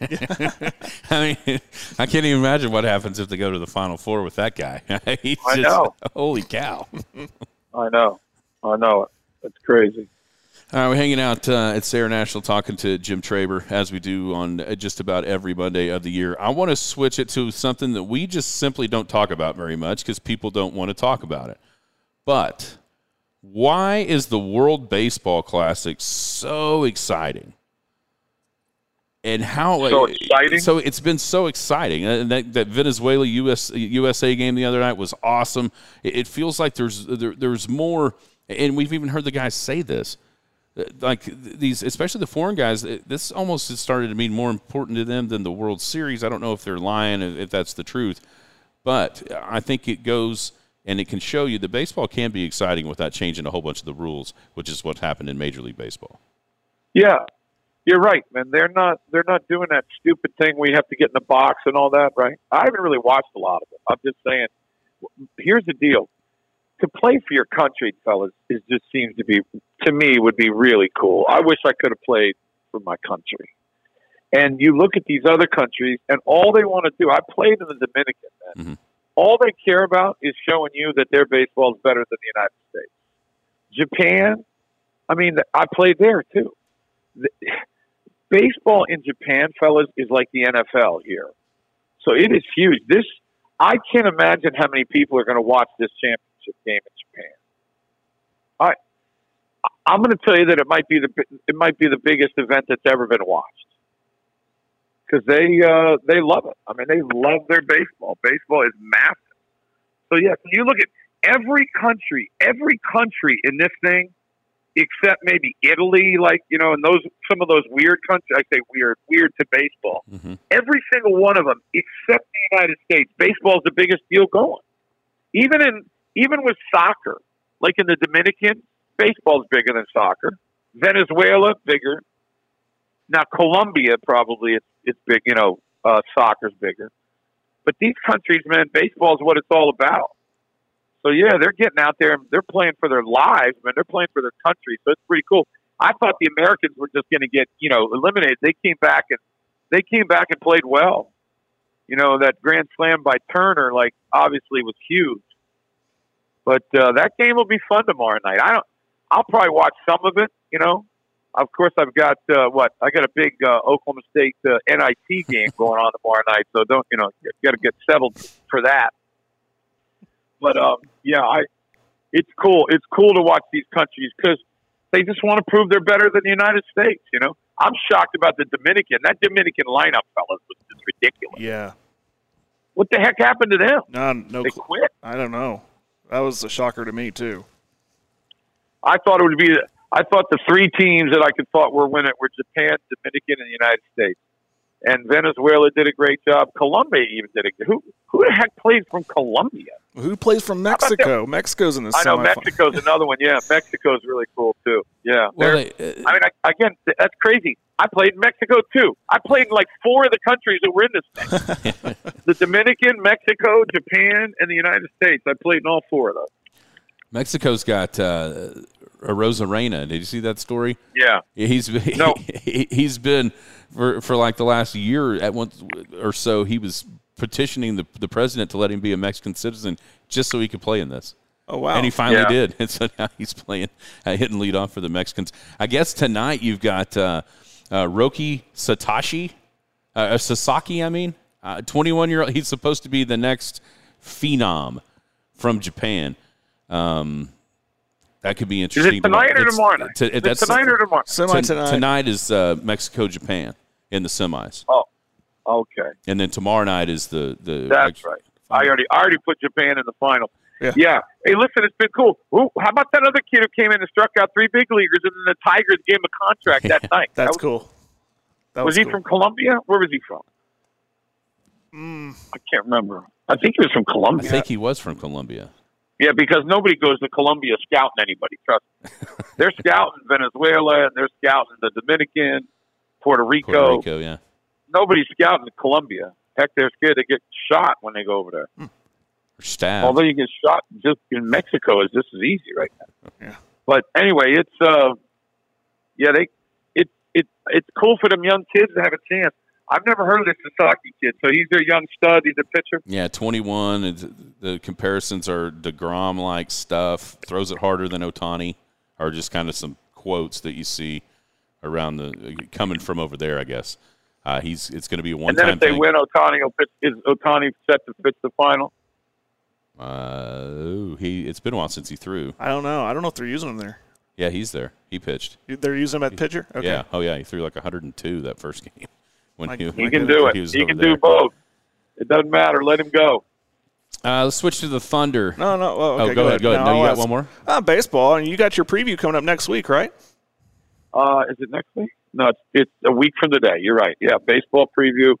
I mean, I can't even imagine what happens if they go to the Final Four with that guy. [LAUGHS] He's I just, know. Holy cow! [LAUGHS] I know. I know. It's crazy. All right, we're hanging out uh, at Sayre National talking to Jim Traber, as we do on uh, just about every Monday of the year. I want to switch it to something that we just simply don't talk about very much because people don't want to talk about it. But why is the World Baseball Classic so exciting? And how so exciting? So it's been so exciting. And that, that Venezuela US, USA game the other night was awesome. It, it feels like there's there, there's more, and we've even heard the guys say this uh, like these, especially the foreign guys, this almost has started to mean more important to them than the World Series. I don't know if they're lying, if that's the truth, but I think it goes and it can show you that baseball can be exciting without changing a whole bunch of the rules, which is what happened in Major League Baseball. Yeah, you're right, man. They're not they're not doing that stupid thing we have to get in the box and all that, right? I haven't really watched a lot of it. I'm just saying. Here's the deal: to play for your country, fellas, is just seems to be to me would be really cool. I wish I could have played for my country. And you look at these other countries, and all they want to do. I played in the Dominican, man. Mm-hmm. All they care about is showing you that their baseball is better than the United States. Japan, I mean, I played there too. Baseball in Japan, fellas, is like the NFL here. So it is huge. This I can't imagine how many people are going to watch this championship game in Japan. I I'm going to tell you that it might be the it might be the biggest event that's ever been watched because they uh, they love it. I mean, they love their baseball. Baseball is massive. So yes, you look at every country, every country in this thing except maybe Italy, like you know, and those some of those weird countries. I say weird, weird to baseball. Mm-hmm. Every single one of them, except the United States, baseball is the biggest deal going. Even in even with soccer, like in the Dominican, baseball is bigger than soccer. Venezuela bigger. Now Colombia probably it's it's big. You know, uh, soccer's bigger. But these countries, man, baseball is what it's all about. So yeah, they're getting out there and they're playing for their lives, man. They're playing for their country, so it's pretty cool. I thought the Americans were just going to get you know eliminated. They came back and they came back and played well. You know that grand slam by Turner, like obviously was huge. But uh, that game will be fun tomorrow night. I don't. I'll probably watch some of it. You know, of course I've got uh, what I got a big uh, Oklahoma State uh, NIT game going on tomorrow night. So don't you know got to get settled for that. But um, yeah, I it's cool. It's cool to watch these countries because they just want to prove they're better than the United States. You know, I'm shocked about the Dominican. That Dominican lineup, fellas, was just ridiculous. Yeah. What the heck happened to them? No, no. They quit. I don't know. That was a shocker to me too. I thought it would be. I thought the three teams that I could thought were winning were Japan, Dominican, and the United States. And Venezuela did a great job. Colombia even did a who who the heck plays from Colombia? Who plays from Mexico? Mexico's in the South. I know semifinal. Mexico's [LAUGHS] another one. Yeah, Mexico's really cool too. Yeah, Well, They're- uh, I mean, I, again, that's crazy. I played in Mexico too. I played in like four of the countries that were in this thing: [LAUGHS] the Dominican, Mexico, Japan, and the United States. I played in all four of those. Mexico's got uh, a Arozarena. Did you see that story? Yeah, He's No. [LAUGHS] he, he's been for for like the last year at once or so. He was petitioning the the president to let him be a Mexican citizen just so he could play in this. Oh wow! And he finally Yeah. did. [LAUGHS] And so now he's playing, uh, hitting lead off for the Mexicans. I guess tonight you've got uh, uh, Roki Satoshi, uh, uh, Sasaki, I mean, 21 year old. He's supposed to be the next phenom from Japan. Um, that could be is interesting. it tonight to or tomorrow night? to- Is that's- tonight or tomorrow? Semi tonight. tonight is uh, Mexico Japan in the semis, Oh, okay, and then tomorrow night is the the. that's right. I already, I already put Japan in the final. Yeah. yeah. Hey, listen, it's been cool. Ooh, how about that other kid who came in and struck out three big leaguers, and then the Tigers gave him a contract that night? That's That was, cool. That Was, he cool. from Colombia? Where was he from? Mm, I can't remember. I think he was from Colombia. I think he was from Colombia. Yeah, because nobody goes to Colombia scouting anybody. Trust me. [LAUGHS] they're scouting Venezuela and they're scouting the Dominican, Puerto Rico. Puerto Rico, yeah. Nobody's scouting Colombia. Heck, they're scared to get shot when they go over there. Or stabbed. Although you get shot just in Mexico is just as easy right now. [LAUGHS] Yeah. But anyway, it's uh, yeah, they it it it's cool for them young kids to have a chance. I've never heard of this Sasaki kid. So he's their young stud. He's a pitcher. Yeah, 21. It's, the comparisons are DeGrom like stuff, throws it harder than Ohtani, are just kind of some quotes that you see around the coming from over there, I guess. Uh, he's It's going to be a one time. and then time if they thing. win, Ohtani will pitch. Is Ohtani set to pitch the final? Uh, ooh, he, it's been a while since he threw. I don't know. I don't know if they're using him there. Yeah, he's there. He pitched. They're using him at pitcher. Okay. Yeah. Oh, yeah. He threw like 102 that first [LAUGHS] game. When My- he, He can do when it. He, He over can there. do both. It doesn't matter. Let him go. Uh, let's switch to the Thunder. No, no. Oh, okay, oh, go, ahead. Go ahead. Now No, you got ask- one more? Uh, baseball, and you got your preview coming up next week, right? Uh, is it next week? No, it's, it's a week from today. You're right. Yeah, baseball preview.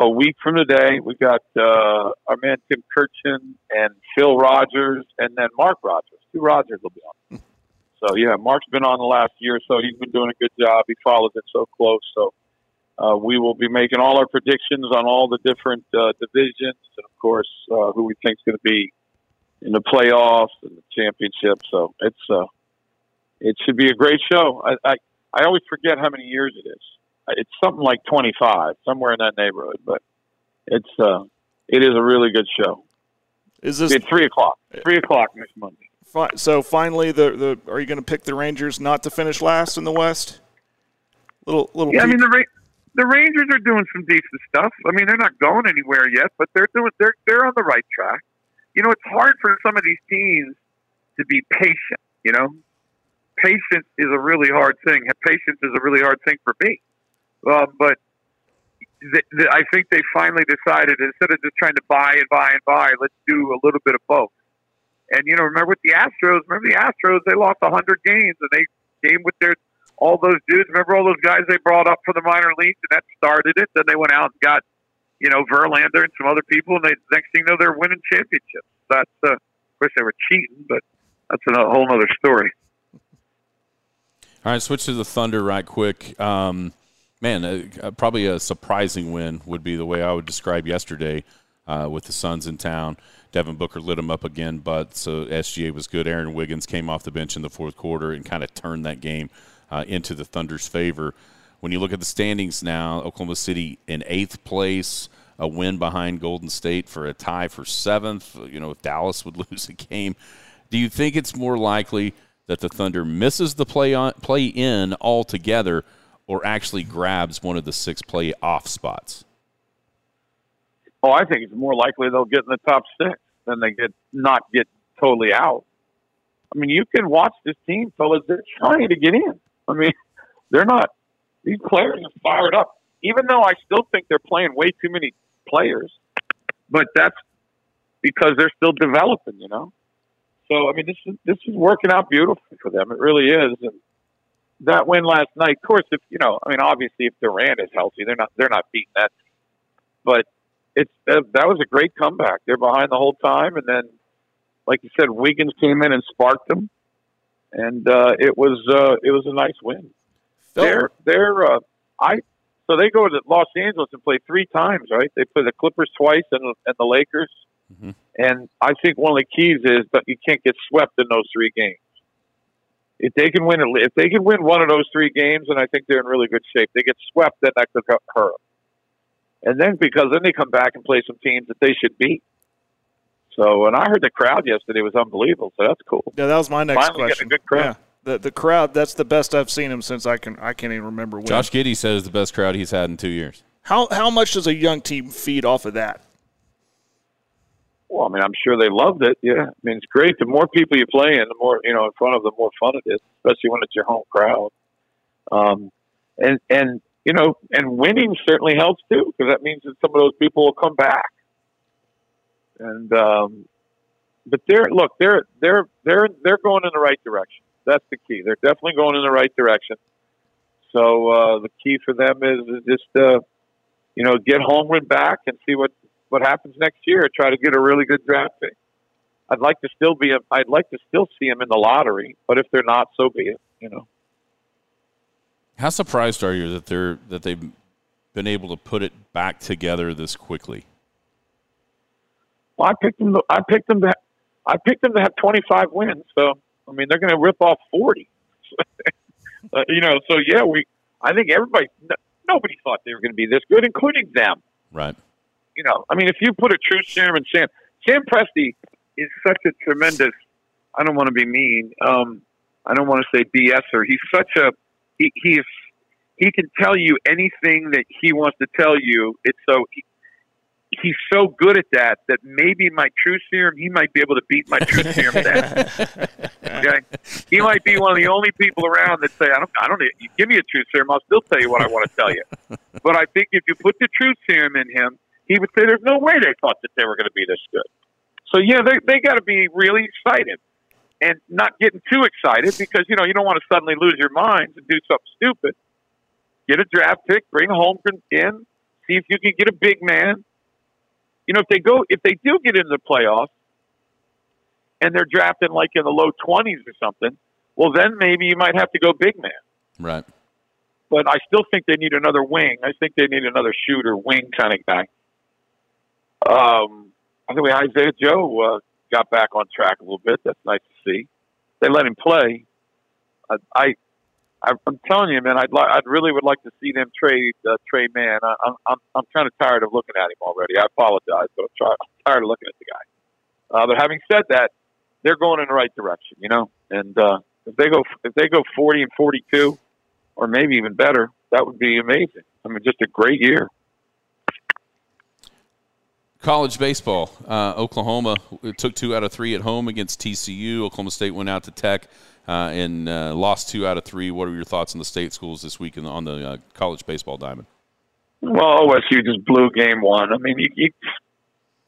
A week from today, we got uh, our man Tim Kirchin and Phil Rogers, and then Mark Rogers. Two Rogers will be on. [LAUGHS] So yeah, Mark's been on the last year so. He's been doing a good job. He follows it so close. So uh, we will be making all our predictions on all the different uh, divisions, and of course, uh, who we think is going to be in the playoffs and the championship. So it's uh, it should be a great show. I, I I always forget how many years it is. It's something like twenty five, somewhere in that neighborhood. But it's uh, it is a really good show. Is this It's three o'clock. Three o'clock next Monday. fi- so? Finally, the the are you going to pick the Rangers not to finish last in the West? Little little. Yeah, I mean the Ra- the Rangers are doing some decent stuff. I mean they're not going anywhere yet, but they're doing they're they're on the right track. You know, it's hard for some of these teams to be patient. You know, patience is a really hard thing. Patience is a really hard thing for me. Uh, but th- th- I think they finally decided instead of just trying to buy and buy and buy, let's do a little bit of both. And you know, remember with the Astros? Remember the Astros? They lost a hundred games, and they came with their all those dudes. Remember all those guys they brought up for the minor leagues, and that started it. Then they went out and got you know Verlander and some other people, and they next thing you know they're winning championships. That's uh, of course they were cheating, but that's a whole other story. All right, switch to the Thunder right quick. Um, man, uh, probably a surprising win would be the way I would describe yesterday uh, with the Suns in town. Devin Booker lit them up again, but so SGA was good. Aaron Wiggins came off the bench in the fourth quarter and kind of turned that game uh, into the Thunder's favor. When you look at the standings now, Oklahoma City in eighth place, a win behind Golden State for a tie for seventh. You know, if Dallas would [LAUGHS] lose a game, do you think it's more likely that the Thunder misses the play on play in altogether, or actually grabs one of the six play off spots? Oh, I think it's more likely they'll get in the top six than they get not get totally out. I mean, you can watch this team, fellas. They're trying to get in. I mean, they're not. These players are fired up. Even though I still think they're playing way too many players, but that's because they're still developing. You know. So I mean, this is this is working out beautifully for them. It really is. And that win last night, of course, if you know, I mean, obviously, if Durant is healthy, they're not they're not beating that. But it's uh, that was a great comeback. They're behind the whole time, and then, like you said, Wiggins came in and sparked them, and uh, it was uh, it was a nice win. They're they're uh, I so they go to Los Angeles and play three times, right? They play the Clippers twice and and the Lakers, mm-hmm. and I think one of the keys is that you can't get swept in those three games. If they can win, if they can win one of those three games, and I think they're in really good shape. They get swept, then that could hurt and then because then they come back and play some teams that they should beat. So, and I heard the crowd yesterday was unbelievable. So that's cool. Yeah, that was my next Finally question. a good crowd. Yeah. The, the crowd that's the best I've seen him since I can I can't even remember when. Josh Giddey says the best crowd he's had in two years. How how much does a young team feed off of that? Well, I mean, I'm sure they loved it. Yeah, I mean, it's great. The more people you play in, the more you know in front of, the more fun it is, especially when it's your home crowd. Um, and and you know, and winning certainly helps too because that means that some of those people will come back. And um, but they're look, they're they're they're they're going in the right direction. That's the key. They're definitely going in the right direction. So uh, the key for them is, just uh, you know get Holmgren back and see what what happens next year. Try to get a really good draft pick. I'd like to still be. I'd like to still see him in the lottery, but if they're not, so be it. You know. How surprised are you that they're that they've been able to put it back together this quickly? Well, I picked them. To, I picked them to. I picked them to have 25 wins. So I mean, they're going to rip off 40. [LAUGHS] uh, you know, so yeah, we. I think everybody. Nobody thought they were going to be this good, including them. Right. You know, I mean, if you put a true serum in Sam, Sam Presti is such a tremendous. I don't want to be mean. Um, I don't want to say BSer. He's such a he he's he can tell you anything that he wants to tell you. It's so he's so good at that that maybe my true serum he might be able to beat my true serum. [LAUGHS] Okay, he might be one of the only people around that say I don't I don't you give me a true serum I'll still tell you what I want to tell you. But I think if you put the true serum in him, he would say there's no way they thought that they were going to be this good. So yeah, they they got to be really excited and not getting too excited because you know you don't want to suddenly lose your minds and do something stupid. Get a draft pick, bring Holmgren in, see if you can get a big man. You know, if they go, if they do get into the playoffs, and they're drafting like in the low twenties or something, well, then maybe you might have to go big man. Right. But I still think they need another wing. I think they need another shooter, wing kind of guy. Um, I think Isaiah Joe uh, got back on track a little bit. That's nice to see. They let him play. I, I I'm telling you, man, I'd li- I'd really would like to see them trade uh, Tre Mann. I, I'm I'm I'm kind of tired of looking at him already. I apologize, but I'm, try- I'm tired of looking at the guy. Uh, but having said that, they're going in the right direction, you know. And uh, if they go if they go 40 and 42, or maybe even better, that would be amazing. I mean, just a great year. College baseball. Uh, Oklahoma took two out of three at home against TCU. Oklahoma State went out to Tech uh, and uh, lost two out of three. What are your thoughts on the state schools this week on the uh, college baseball diamond? Well, OSU just blew game one. I mean, you, you,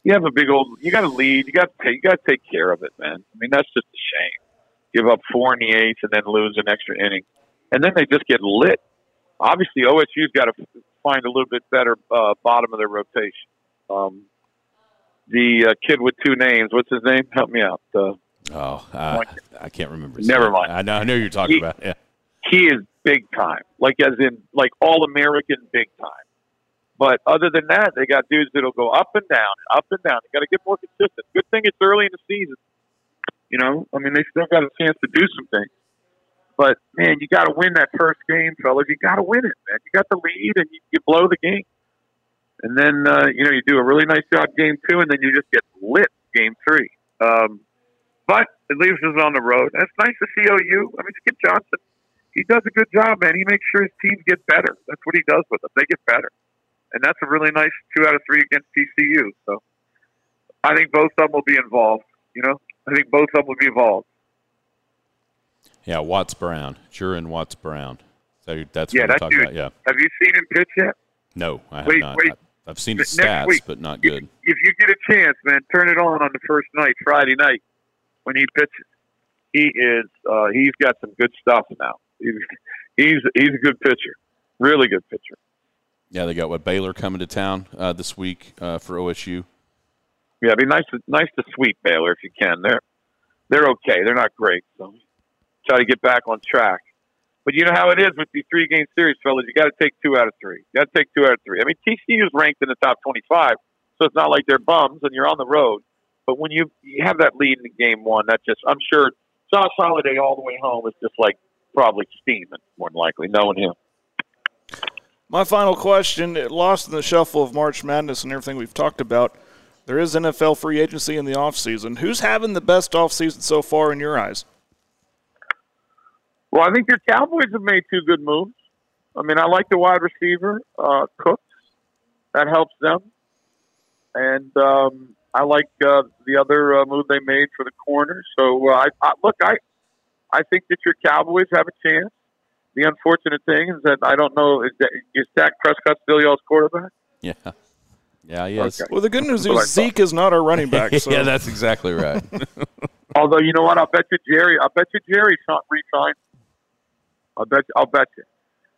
you have a big old. You got to lead. You got to you got to take care of it, man. I mean, that's just a shame. Give up four in the eighth and then lose an extra inning, and then they just get lit. Obviously, OSU's got to find a little bit better uh, bottom of their rotation. Um, the uh, kid with two names, what's his name? Help me out. Uh, Oh, uh, I can't remember. Never name. mind. I know. I know you're talking He- about. Yeah. he is big time, like as in like all American big time. But other than that, they got dudes that'll go up and down, up and down. They got to get more consistent. Good thing it's early in the season. You know, I mean, they still got a chance to do some things. But man, you got to win that first game, fellas. You got to win it, man. You got the lead, and you, you blow the game. And then uh, you know you do a really nice job game two, and then you just get lit game three. Um, but it leaves us on the road. And it's nice to see OU. I mean, Skip Johnson, he does a good job, man. He makes sure his teams get better. That's what he does with them. They get better. And that's a really nice two out of three against TCU. So I think both of them will be involved. You know, I think both of them will be involved. Yeah. Watts Brown. Juaron Watts Brown. So that's Yeah, what I'm that talking dude. about. Yeah. Have you seen him pitch yet? No, I have Wait, not. wait. I've seen his stats, week. but not If, good. if you get a chance, man, turn it on on the first night, Friday night, when he pitches. He is. Uh, he's got some good stuff now. He's he's he's a good pitcher, really good pitcher. Yeah, they got what Baylor coming to town uh, this week uh, for OSU. Yeah, it'd be nice to nice to sweep Baylor if you can. They're they're okay. They're not great, so try to get back on track. But you know how it is with these three game series, fellas. You got to take two out of three. You got to take two out of three. I mean, TCU is ranked in the top twenty five, so it's not like they're bums and you're on the road. But when you you have that lead in game one, that just I'm sure Josh Holliday all the way home is just like probably steaming more than likely, knowing him. My final question, lost in the shuffle of March Madness and everything we've talked about. There is NFL free agency in the offseason. Who's having the best offseason so far in your eyes? Well, I think your Cowboys have made two good moves. I mean, I like the wide receiver, uh, Cooks. That helps them. And um, I like uh, the other uh, move they made for the corner. So, uh, I, I, look, I, I think that your Cowboys have a chance. The unfortunate thing is that I don't know is, that, is Dak Prescott still y'all's quarterback? Yeah. Yeah, yes. Okay. Well, the good news That's what I is Zeke is not our running [LAUGHS] back. So. yeah, that's exactly right. [LAUGHS] Although you know what, I'll bet you Jerry. I'll bet you Jerry not re-signed. I'll bet. You, I'll bet you.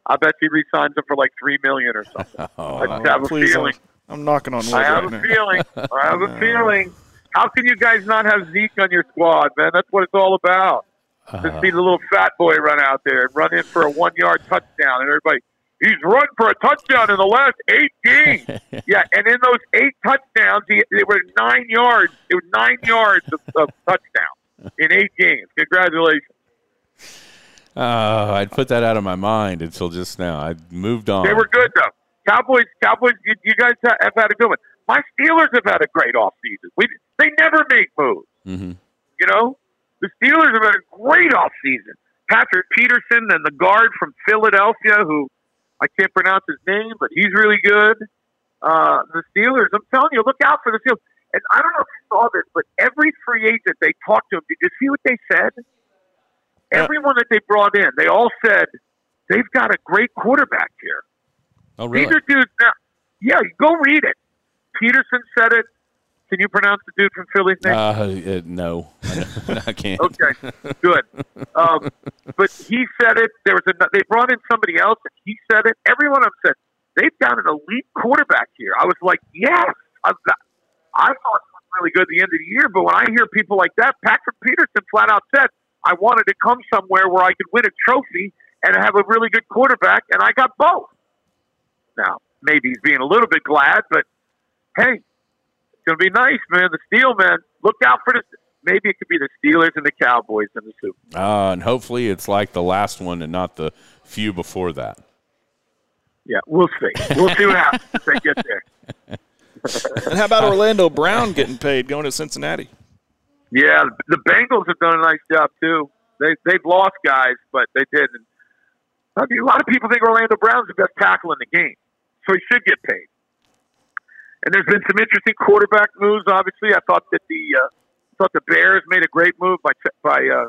I bet you re-signs him for like three million or something. [LAUGHS] oh, I just have a feeling. I'm, I'm knocking on wood I have right a now. feeling. I have a [LAUGHS] feeling. How can you guys not have Zeke on your squad, man? That's what it's all about. To see the little fat boy run out there and run in for a one-yard touchdown, and everybody, he's run for a touchdown in the last eight games. [LAUGHS] yeah, and in those eight touchdowns, he, it was nine yards. It was nine yards of, of touchdown in eight games. Congratulations. Uh, I'd put that out of my mind until just now. I moved on. They were good though. Cowboys, Cowboys, you, you guys have had a good one. My Steelers have had a great offseason. We they never make moves. Mhm. You know, the Steelers have had a great offseason. Patrick Peterson and the guard from Philadelphia, who I can't pronounce his name, but he's really good. Uh, the Steelers, I'm telling you, look out for the Steelers. And I don't know if you saw this, but every free agent they talked to did you see what they said? Yeah. Everyone that they brought in, they all said they've got a great quarterback here. Oh, These really? are dudes now. Yeah, go read it. Peterson said it. Can you pronounce the dude from Philly's name? Uh, uh, no, I, [LAUGHS] I can't. Okay, good. Um, but he said it. There was a, they brought in somebody else, and he said it. Every one of them said they've got an elite quarterback here. I was like, yes, I've got, I thought it was really good at the end of the year. But when I hear people like that, Patrick Peterson flat out said, I wanted to come somewhere where I could win a trophy and have a really good quarterback, and I got both. Now, maybe he's being a little bit glad, but hey, it's going to be nice, man. The Steel man, look out for this. Maybe it could be the Steelers and the Cowboys in the Super. Bowl. Uh, and hopefully it's like the last one and not the few before that. Yeah, we'll see. We'll see what happens if they get there. [LAUGHS] And how about Orlando Brown getting paid going to Cincinnati? Yeah, the Bengals have done a nice job too. They they've lost guys, but they did. And I mean, a lot of people think Orlando Brown's the best tackle in the game, so he should get paid. And there's been some interesting quarterback moves. Obviously, I thought that the uh, thought the Bears made a great move by by uh,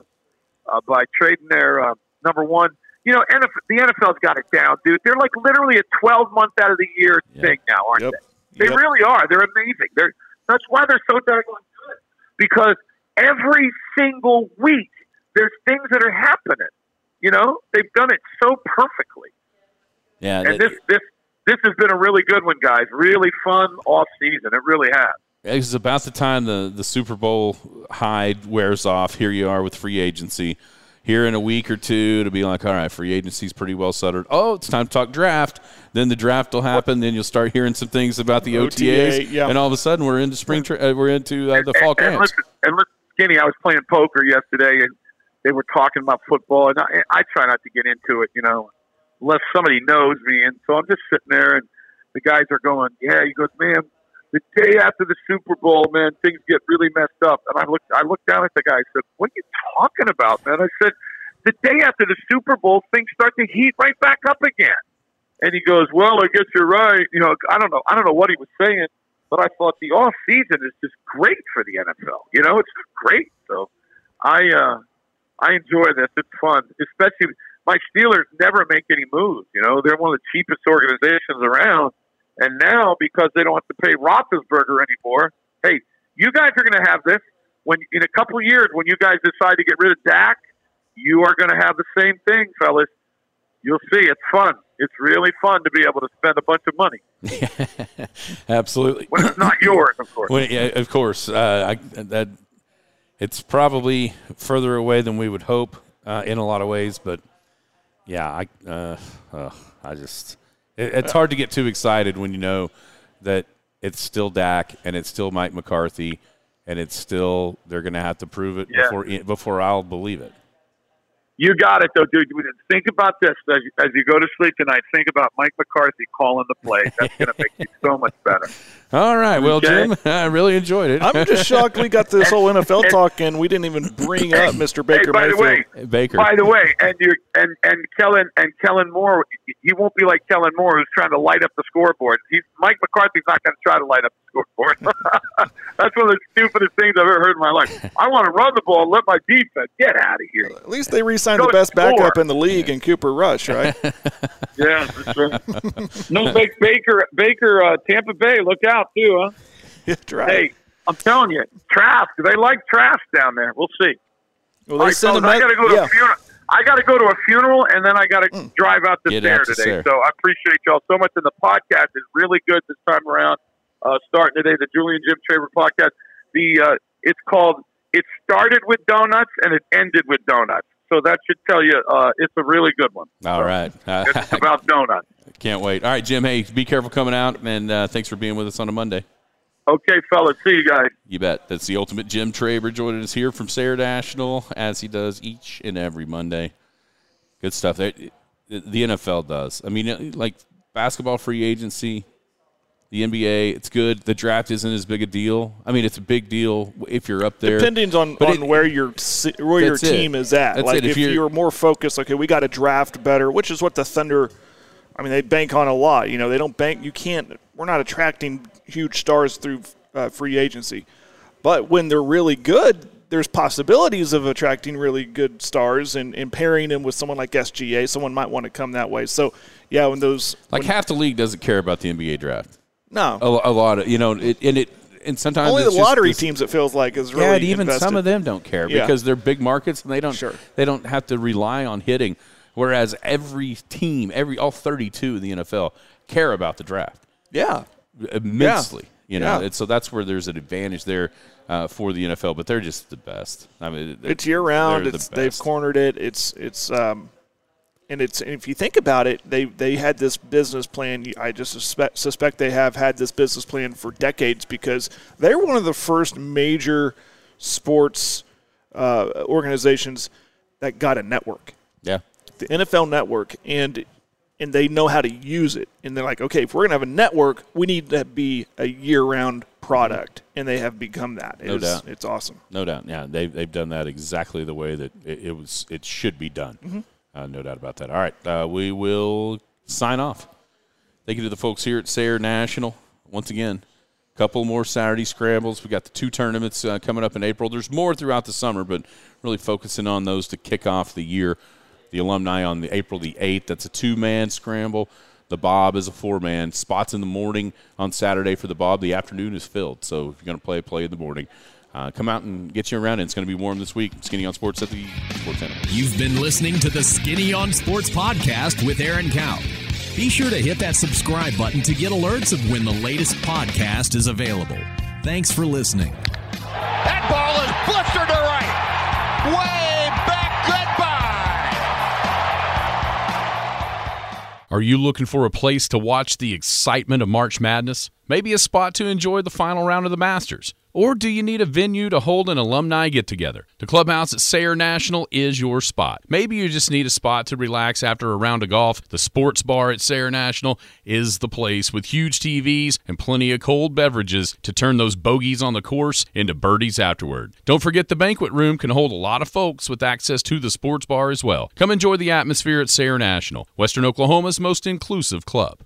uh, by trading their uh, number one. You know, NFL, the NFL's got it down, dude. They're like literally a 12 month out of the year Yeah. thing now, aren't Yep. they? They Yep. really are. They're amazing. They're That's why they're so daggone good. Because every single week there's things that are happening. You know, they've done it so perfectly. Yeah, And this this this has been a really good one, guys. Really fun off season. It really has. It's about the time the, the Super Bowl hide wears off. Here you are with free agency. Here in a week or two to be like, all right, free agency's pretty well settled. Oh, it's time to talk draft. Then the draft will happen. Then you'll start hearing some things about the OTA, OTAs, yeah. and all of a sudden we're into spring. Tra- uh, we're into uh, the fall and, and listen, and listen, Skinny, I was playing poker yesterday, and they were talking about football, and I, I try not to get into it, you know, unless somebody knows me. And so I'm just sitting there, and the guys are going, "Yeah." He goes, "Man, the day after the Super Bowl, man, things get really messed up." And I looked, I looked down at the guy. I said, "What are you talking about, man?" I said, "The day after the Super Bowl, things start to heat right back up again." And he goes, "Well, I guess you're right." You know, I don't know, I don't know what he was saying, but I thought the off season is just great for the NFL. You know, it's great. So I, uh, I enjoy this. It's fun, especially my Steelers never make any moves. You know, they're one of the cheapest organizations around. And now, because they don't have to pay Roethlisberger anymore, hey, you guys are going to have this when in a couple of years when you guys decide to get rid of Dak. You are going to have the same thing, fellas. You'll see. It's fun. It's really fun to be able to spend a bunch of money [LAUGHS] Absolutely. when it's not yours, of course. Well, yeah, of course. Uh, I, that it's probably further away than we would hope uh, in a lot of ways, but yeah, I uh, uh, I just it, it's hard to get too excited when you know that it's still Dak and it's still Mike McCarthy and it's still they're going to have to prove it Yeah. before before I'll believe it. You got it, though, dude. Think about this as, as you go to sleep tonight. Think about Mike McCarthy calling the play. That's going to make you so much better. [LAUGHS] All right, well, Okay. Jim, [LAUGHS] I really enjoyed it. I'm just shocked we got this whole NFL and- talk and we didn't even bring up Mr. Baker hey, by the way, Baker. by the way, and you and and Kellen and Kellen Moore, he won't be like Kellen Moore who's trying to light up the scoreboard. He's Mike McCarthy's not going to try to light up the scoreboard. [LAUGHS] That's one of the stupidest things I've ever heard in my life. I want to run the ball, let my defense get out of here. At least they re-signed Go the best score. backup in the league in Cooper Rush, right? [LAUGHS] Yeah, that's right. no Ba- Baker, Baker, uh, Tampa Bay, look out too, huh? [LAUGHS] That's right. Hey, I'm telling you, Trask. They like Trask down there. We'll see. well, they right, sent fellas, him I got to go to yeah. a funeral. I got to go to a funeral, and then I got to drive out to Get Sayre out today. Sayre. So I appreciate y'all so much. And the podcast is really good this time around. Uh, starting today, the Julian Jim Traber podcast. The uh, it's called. It started with donuts and it ended with donuts. So that should tell you uh, it's a really good one. All right. Uh, [LAUGHS] It's about donuts. can't wait. All right, Jim. Hey, be careful coming out, and uh, thanks for being with us on a Monday. Okay, fellas. See you guys. You bet. That's the ultimate Jim Traber joining us here from Sayre National, as he does each and every Monday. Good stuff. The NFL does. I mean, like basketball free agency, the NBA, it's good. The draft isn't as big a deal. I mean, it's a big deal if you're up there. Depending on, But on it- where your where your team is at. That's like it. If if, you're- you're, more focused, okay, we got to draft better, which is what the Thunder. I mean, they bank on a lot. You know, they don't bank. You can't. We're not attracting huge stars through uh, free agency, but when they're really good, there's possibilities of attracting really good stars and, and pairing them with someone like SGA. Someone might want to come that way. So, yeah, when those like half the league doesn't care about the NBA draft. No, A, a lot of you know, it, and it and sometimes only the it's just lottery this- teams it feels like is really Yeah, even invested. some of them don't care Yeah. because they're big markets and they don't Sure. they don't have to rely on hitting. Whereas every team, every all thirty two in the NFL care about the draft Yeah, immensely. You know, Yeah. so that's where there's an advantage there uh, for the NFL. But they're just the best. I mean, it's year round. they're the It's they've cornered it. It's it's um, and it's and if you think about it, they they had this business plan. I just suspect suspect they have had this business plan for decades because they're one of the first major sports uh, organizations that got a network, Yeah, the NFL network, and and they know how to use it. And they're like, okay, if we're gonna have a network, we need to be a year round product, and they have become that. It No is- doubt. it's awesome. no doubt. Yeah, they've they've done that exactly the way that it, it was. It should be done. Mm-hmm. Uh, no doubt about that. All right, uh, we will sign off. Thank you to the folks here at Sayre National. Once again, a couple more Saturday scrambles. We got the two tournaments uh, coming up in April. There's more throughout the summer, but really focusing on those to kick off the year. The alumni on the April the 8th. That's a two-man scramble. The Bob is a four man. Spots in the morning on Saturday for the Bob. The afternoon is filled. So if you're going to play, play in the morning. Uh, come out and get you around. It's going to be warm this week. Skinny on Sports at the Sports Center. You've been listening to the Skinny on Sports podcast with Aaron Cow. Be sure to hit that subscribe button to get alerts of when the latest podcast is available. Thanks for listening. That ball is blistered to right. Way back. Goodbye. Are you looking for a place to watch the excitement of March Madness? Maybe a spot to enjoy the final round of the Masters? Or do you need a venue to hold an alumni get together? The clubhouse at Sayre National is your spot. Maybe you just need a spot to relax after a round of golf. The sports bar at Sayre National is the place with huge TVs and plenty of cold beverages to turn those bogeys on the course into birdies afterward. Don't forget the banquet room can hold a lot of folks with access to the sports bar as well. Come enjoy the atmosphere at Sayre National, Western Oklahoma's most inclusive club.